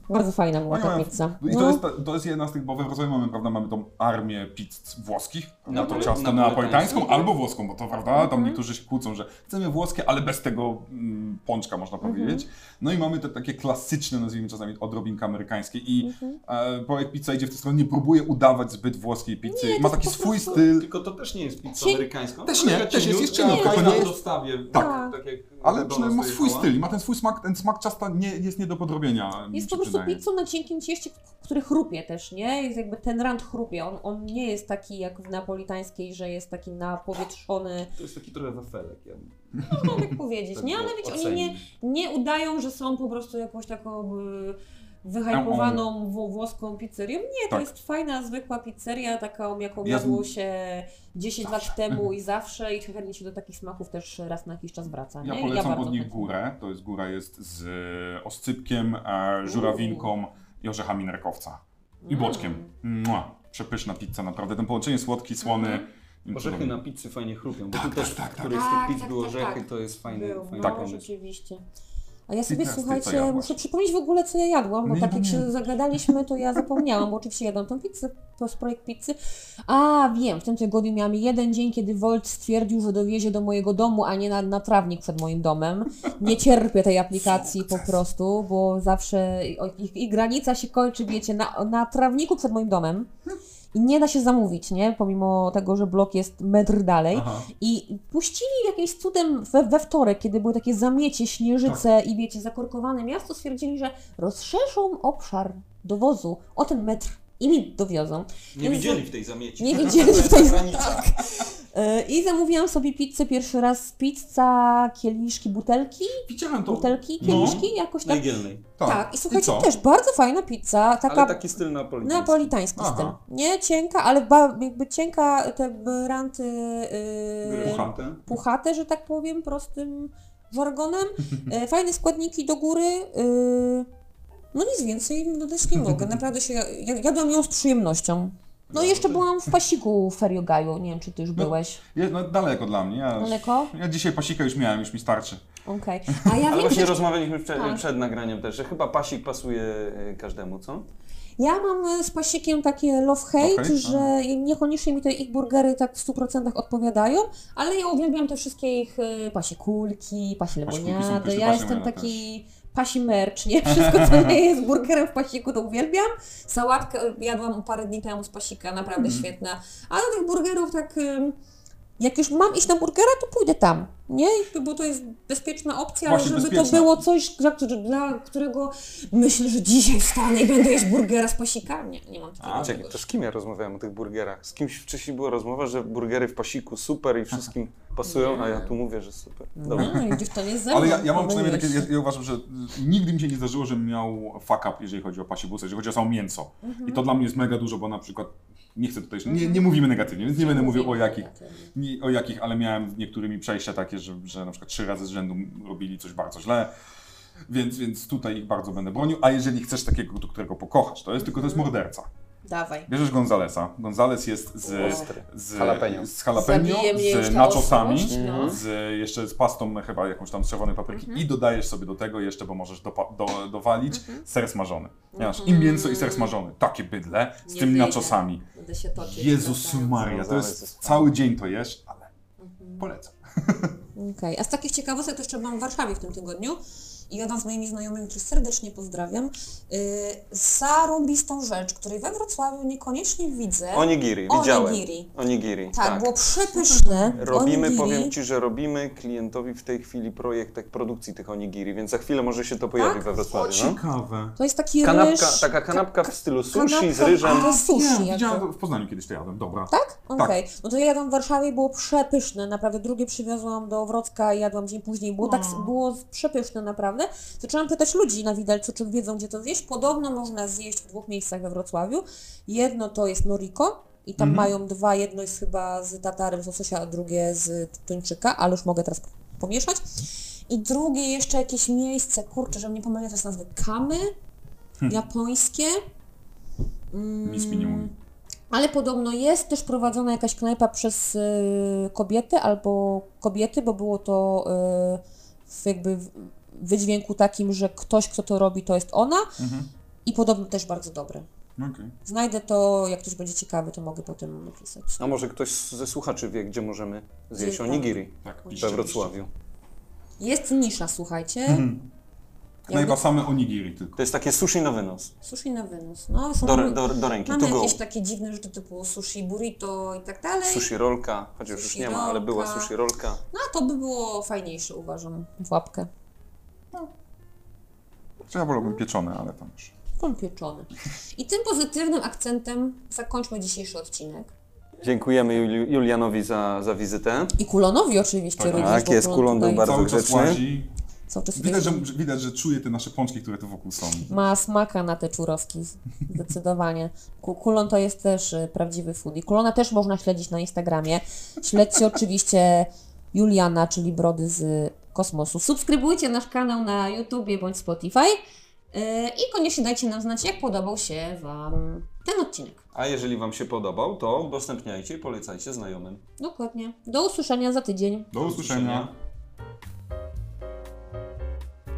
bardzo fajna była ta pizza. I to, No. jest, ta- to jest jedna z tych, bo we Wrocławiu mamy, prawda, mamy tą armię pizz włoskich, na to Napole- ciasto napolitańską. neapolitańską albo włoską, bo to prawda, Mhm. tam niektórzy się kłócą, że chcemy włoskie, ale bez tego mm, pączka, można Mhm. powiedzieć. No i mamy te takie klasyczne, nazwijmy czasami odrobinkę amerykańskie i Mhm. e, projekt Pizza idzie w tę stronę, nie próbuje udawać zbyt włoskiej pizzy, Nie, ma jest taki swój prostu- styl, Tylko to też nie jest pizza Cień- amerykańska. Też No, nie, też jest cieniutka, cieniutka, to nie jest- dostawie. Tak. tak jak ale przynajmniej ma swój dojechała. styl i ma ten swój smak, ten smak ciasta nie, jest nie do podrobienia. Jest po prostu pizzą na cienkim cieście, który chrupie też, nie? Jest jakby ten rand chrupie. On, on nie jest taki jak w napolitańskiej, że jest taki napowietrzony, To jest taki trochę wafelek. Ja bym można tak powiedzieć, nie? Ale wiecie, oni nie, nie udają, że są po prostu jakąś taką wyhypowaną wło- włoską pizzerią. Nie, to Tak. jest fajna, zwykła pizzeria, taką jaką Ja jadło się 10 lat temu i zawsze i chętnie się do takich smaków też raz na jakiś czas wraca, Ja nie? polecam bardzo od nich chętnie. górę. To jest góra jest z e, oscypkiem, e, żurawinką i orzechami nerkowca. I Mm. boczkiem. Mua, przepyszna pizza, naprawdę. Ten połączenie słodki, słony. Mhm. Orzechy cudownie. na pizzy fajnie chrupią, bo Tak, tu też tak, tak, tak. którejś z Tak, tych pizz tak, były tak, orzechy, tak. to jest fajny, Był, fajny no, pomysł. rzeczywiście. A ja sobie, słuchajcie, muszę przypomnieć w ogóle, co ja jadłam, bo Nie tak jak się zagadaliśmy, to ja zapomniałam, bo oczywiście jadłam tą pizzę, to z projekt pizzy. A, wiem, w tym tygodniu miałam jeden dzień, kiedy Volt stwierdził, że dowiezie do mojego domu, a nie na, na trawnik przed moim domem. Nie cierpię tej aplikacji po prostu, bo zawsze ich, ich granica się kończy, wiecie, na, na trawniku przed moim domem. I nie da się zamówić, nie? Pomimo tego, że blok jest metr dalej. Aha. I puścili jakimś cudem we, we wtorek, kiedy były takie zamiecie, śnieżyce Tak. i wiecie, zakorkowane miasto, stwierdzili, że rozszerzą obszar dowozu o ten metr i mi dowiozą. Nie Więc- widzieli w tej zamieci. Nie widzieli w tej granica. Yy, I zamówiłam sobie pizzę pierwszy raz, pizza, kieliszki, butelki, Widziałem to. butelki, No. kieliszki, jakoś tak. Najgielnej. Tak, i słuchajcie, co? też bardzo fajna pizza, taka Ale taki styl napolitański. neapolitański Aha. styl. Nie cienka, ale ba, jakby cienka, te branty yy, Puchate. puchate, że tak powiem, prostym żargonem. E, Fajne składniki do góry. e, No nic więcej dodać nie mogę. Naprawdę się, ja- jadłam ją z przyjemnością. No i jeszcze byłam w pasiku w Feriogaju. Nie wiem, czy ty już No. byłeś. Je, no, daleko dla mnie. Ja, Daleko? ja dzisiaj pasika już miałem, już mi starczy. Okej. A ja Ale właśnie że rozmawialiśmy przed, Tak. przed nagraniem też, że chyba pasik pasuje y, każdemu, co? ja mam e, z pasikiem takie love-hate, Love-hate? że niekoniecznie mi te ich burgery tak w 100% odpowiadają, ale ja uwielbiam te wszystkie ich e, pasie kulki, pasie lemoniady. Ja jestem taki pasi merch, nie? Wszystko, co nie jest burgerem w pasiku, to uwielbiam. Sałatkę jadłam parę dni temu z pasika, naprawdę Mhm. świetna. Ale tych burgerów tak... ym, Jak już mam iść na burgera, to pójdę tam, nie? Bo to jest bezpieczna opcja, ale Właśnie żeby bezpieczna. to było coś, dla, dla którego myślę, że dzisiaj wstanę i będę jeść burgera z pasika. Nie, nie mam takiego A, czekaj, to z kim ja rozmawiałem o tych burgerach? Z kimś wcześniej była rozmowa, że burgery w pasiku super i wszystkim pasują, a ja tu mówię, że super. Dobra. No, idziesz to nie ze mną. Ale ja, ja mam przynajmniej takie, ja, ja uważam, że y, nigdy mi się nie zdarzyło, żebym miał fuck up, jeżeli chodzi o pasibusa, jeżeli chodzi o samo mięso. Mhm. I to dla mnie jest mega dużo, bo na przykład, nie chcę tutaj, nie, nie mówimy negatywnie, więc nie będę mówił o jakich, nie, o jakich, ale miałem z niektórymi przejścia takie, że, że na przykład trzy razy z rzędu robili coś bardzo źle. Więc, więc tutaj ich bardzo będę bronił. A jeżeli chcesz takiego, do którego pokochasz, to jest tylko to jest morderca. Dawaj. Bierzesz Gonzalesa. Gonzales jest z, Ostry. z, Jalapeno. z jalapeno, z nachosami, no. z, jeszcze z pastą chyba jakąś tam z czerwonej papryki i dodajesz sobie do tego jeszcze, bo możesz dopa- do, dowalić, ser smażony. Ponieważ i mięso i ser smażony, takie bydle, z Nie tym wyjdę. nachosami. Będę się toczyć. Jezus. Maria, to jest cały dzień to jesz, ale polecam. Okej, a z takich ciekawostek to jeszcze byłam w Warszawie w tym tygodniu i jadłam z moimi znajomymi, których serdecznie pozdrawiam, yy, zarąbistą rzecz, której we Wrocławiu niekoniecznie widzę. Onigiri, widziałem. Onigiri. Onigiri, Tak, tak. było przepyszne. Robimy, onigiri. powiem Ci, że robimy klientowi w tej chwili projekt tak, produkcji tych onigiri, więc za chwilę może się to pojawi Tak? we Wrocławiu. No? ciekawe. To jest taki Kanapka, ryż... taka kanapka w stylu sushi z kanapka- ryżem. To jest sushi Nie, to w Poznaniu kiedyś to jadłem, dobra. Tak? Okej. No to ja jadłam w Warszawie i było przepyszne, naprawdę. Drugie przywiozłam do Wrocka i jadłam dzień później. Było tak, było przepyszne naprawdę. Zaczęłam pytać ludzi na widelcu, czy wiedzą, gdzie to zjeść. Podobno można zjeść w dwóch miejscach we Wrocławiu. Jedno to jest Noriko i tam Mhm. mają dwa, jedno jest chyba z tatarem z łososia, a drugie z tuńczyka, ale już mogę teraz pomieszać. I drugie jeszcze jakieś miejsce, kurczę, żebym nie pomyliła teraz nazwy, Kamy japońskie. Mm, Nic mi nie mówi. ale podobno jest też prowadzona jakaś knajpa przez y, kobiety albo kobiety, bo było to y, w jakby wydźwięku takim, że ktoś, kto to robi, to jest ona. Mhm. I podobno też bardzo dobre. Okej. Znajdę to, jak ktoś będzie ciekawy, to mogę potem napisać. A może ktoś ze słuchaczy wie, gdzie możemy zjeść onigiri Tak, we Wrocławiu. Jest nisza, słuchajcie. Mhm. Knajpa same onigiri tylko. To jest takie sushi na wynos. Sushi na wynos. No, są Do, do, do ręki, mamy to go. jakieś takie dziwne rzeczy typu sushi burrito i tak dalej. Sushi rolka, chociaż już Sushi nie ma, ale była rolka. sushi rolka. No, a to by było fajniejsze, uważam, w łapkę. Czy ja wolałbym pieczone, ale tam już. Pan pieczony. I tym pozytywnym akcentem zakończmy dzisiejszy odcinek. Dziękujemy Juli- Julianowi za, za wizytę. I Kulonowi oczywiście Tak, również. tak, bo jest, Kulon był tutaj bardzo Cały czas grzeczny. łazi. Cały czas Widać że, widać, że czuje te nasze pączki, które tu wokół są. ma smaka na te czurowski, zdecydowanie. Ku- Kulon to jest też y, prawdziwy foodie. Kulona też można śledzić na Instagramie. Śledźcie oczywiście Juliana, czyli Brody z kosmosu. Subskrybujcie nasz kanał na YouTubie bądź Spotify. Yy, I koniecznie dajcie nam znać, jak podobał się Wam ten odcinek. A jeżeli Wam się podobał, to udostępniajcie i polecajcie znajomym. Dokładnie. Do usłyszenia za tydzień. Do usłyszenia.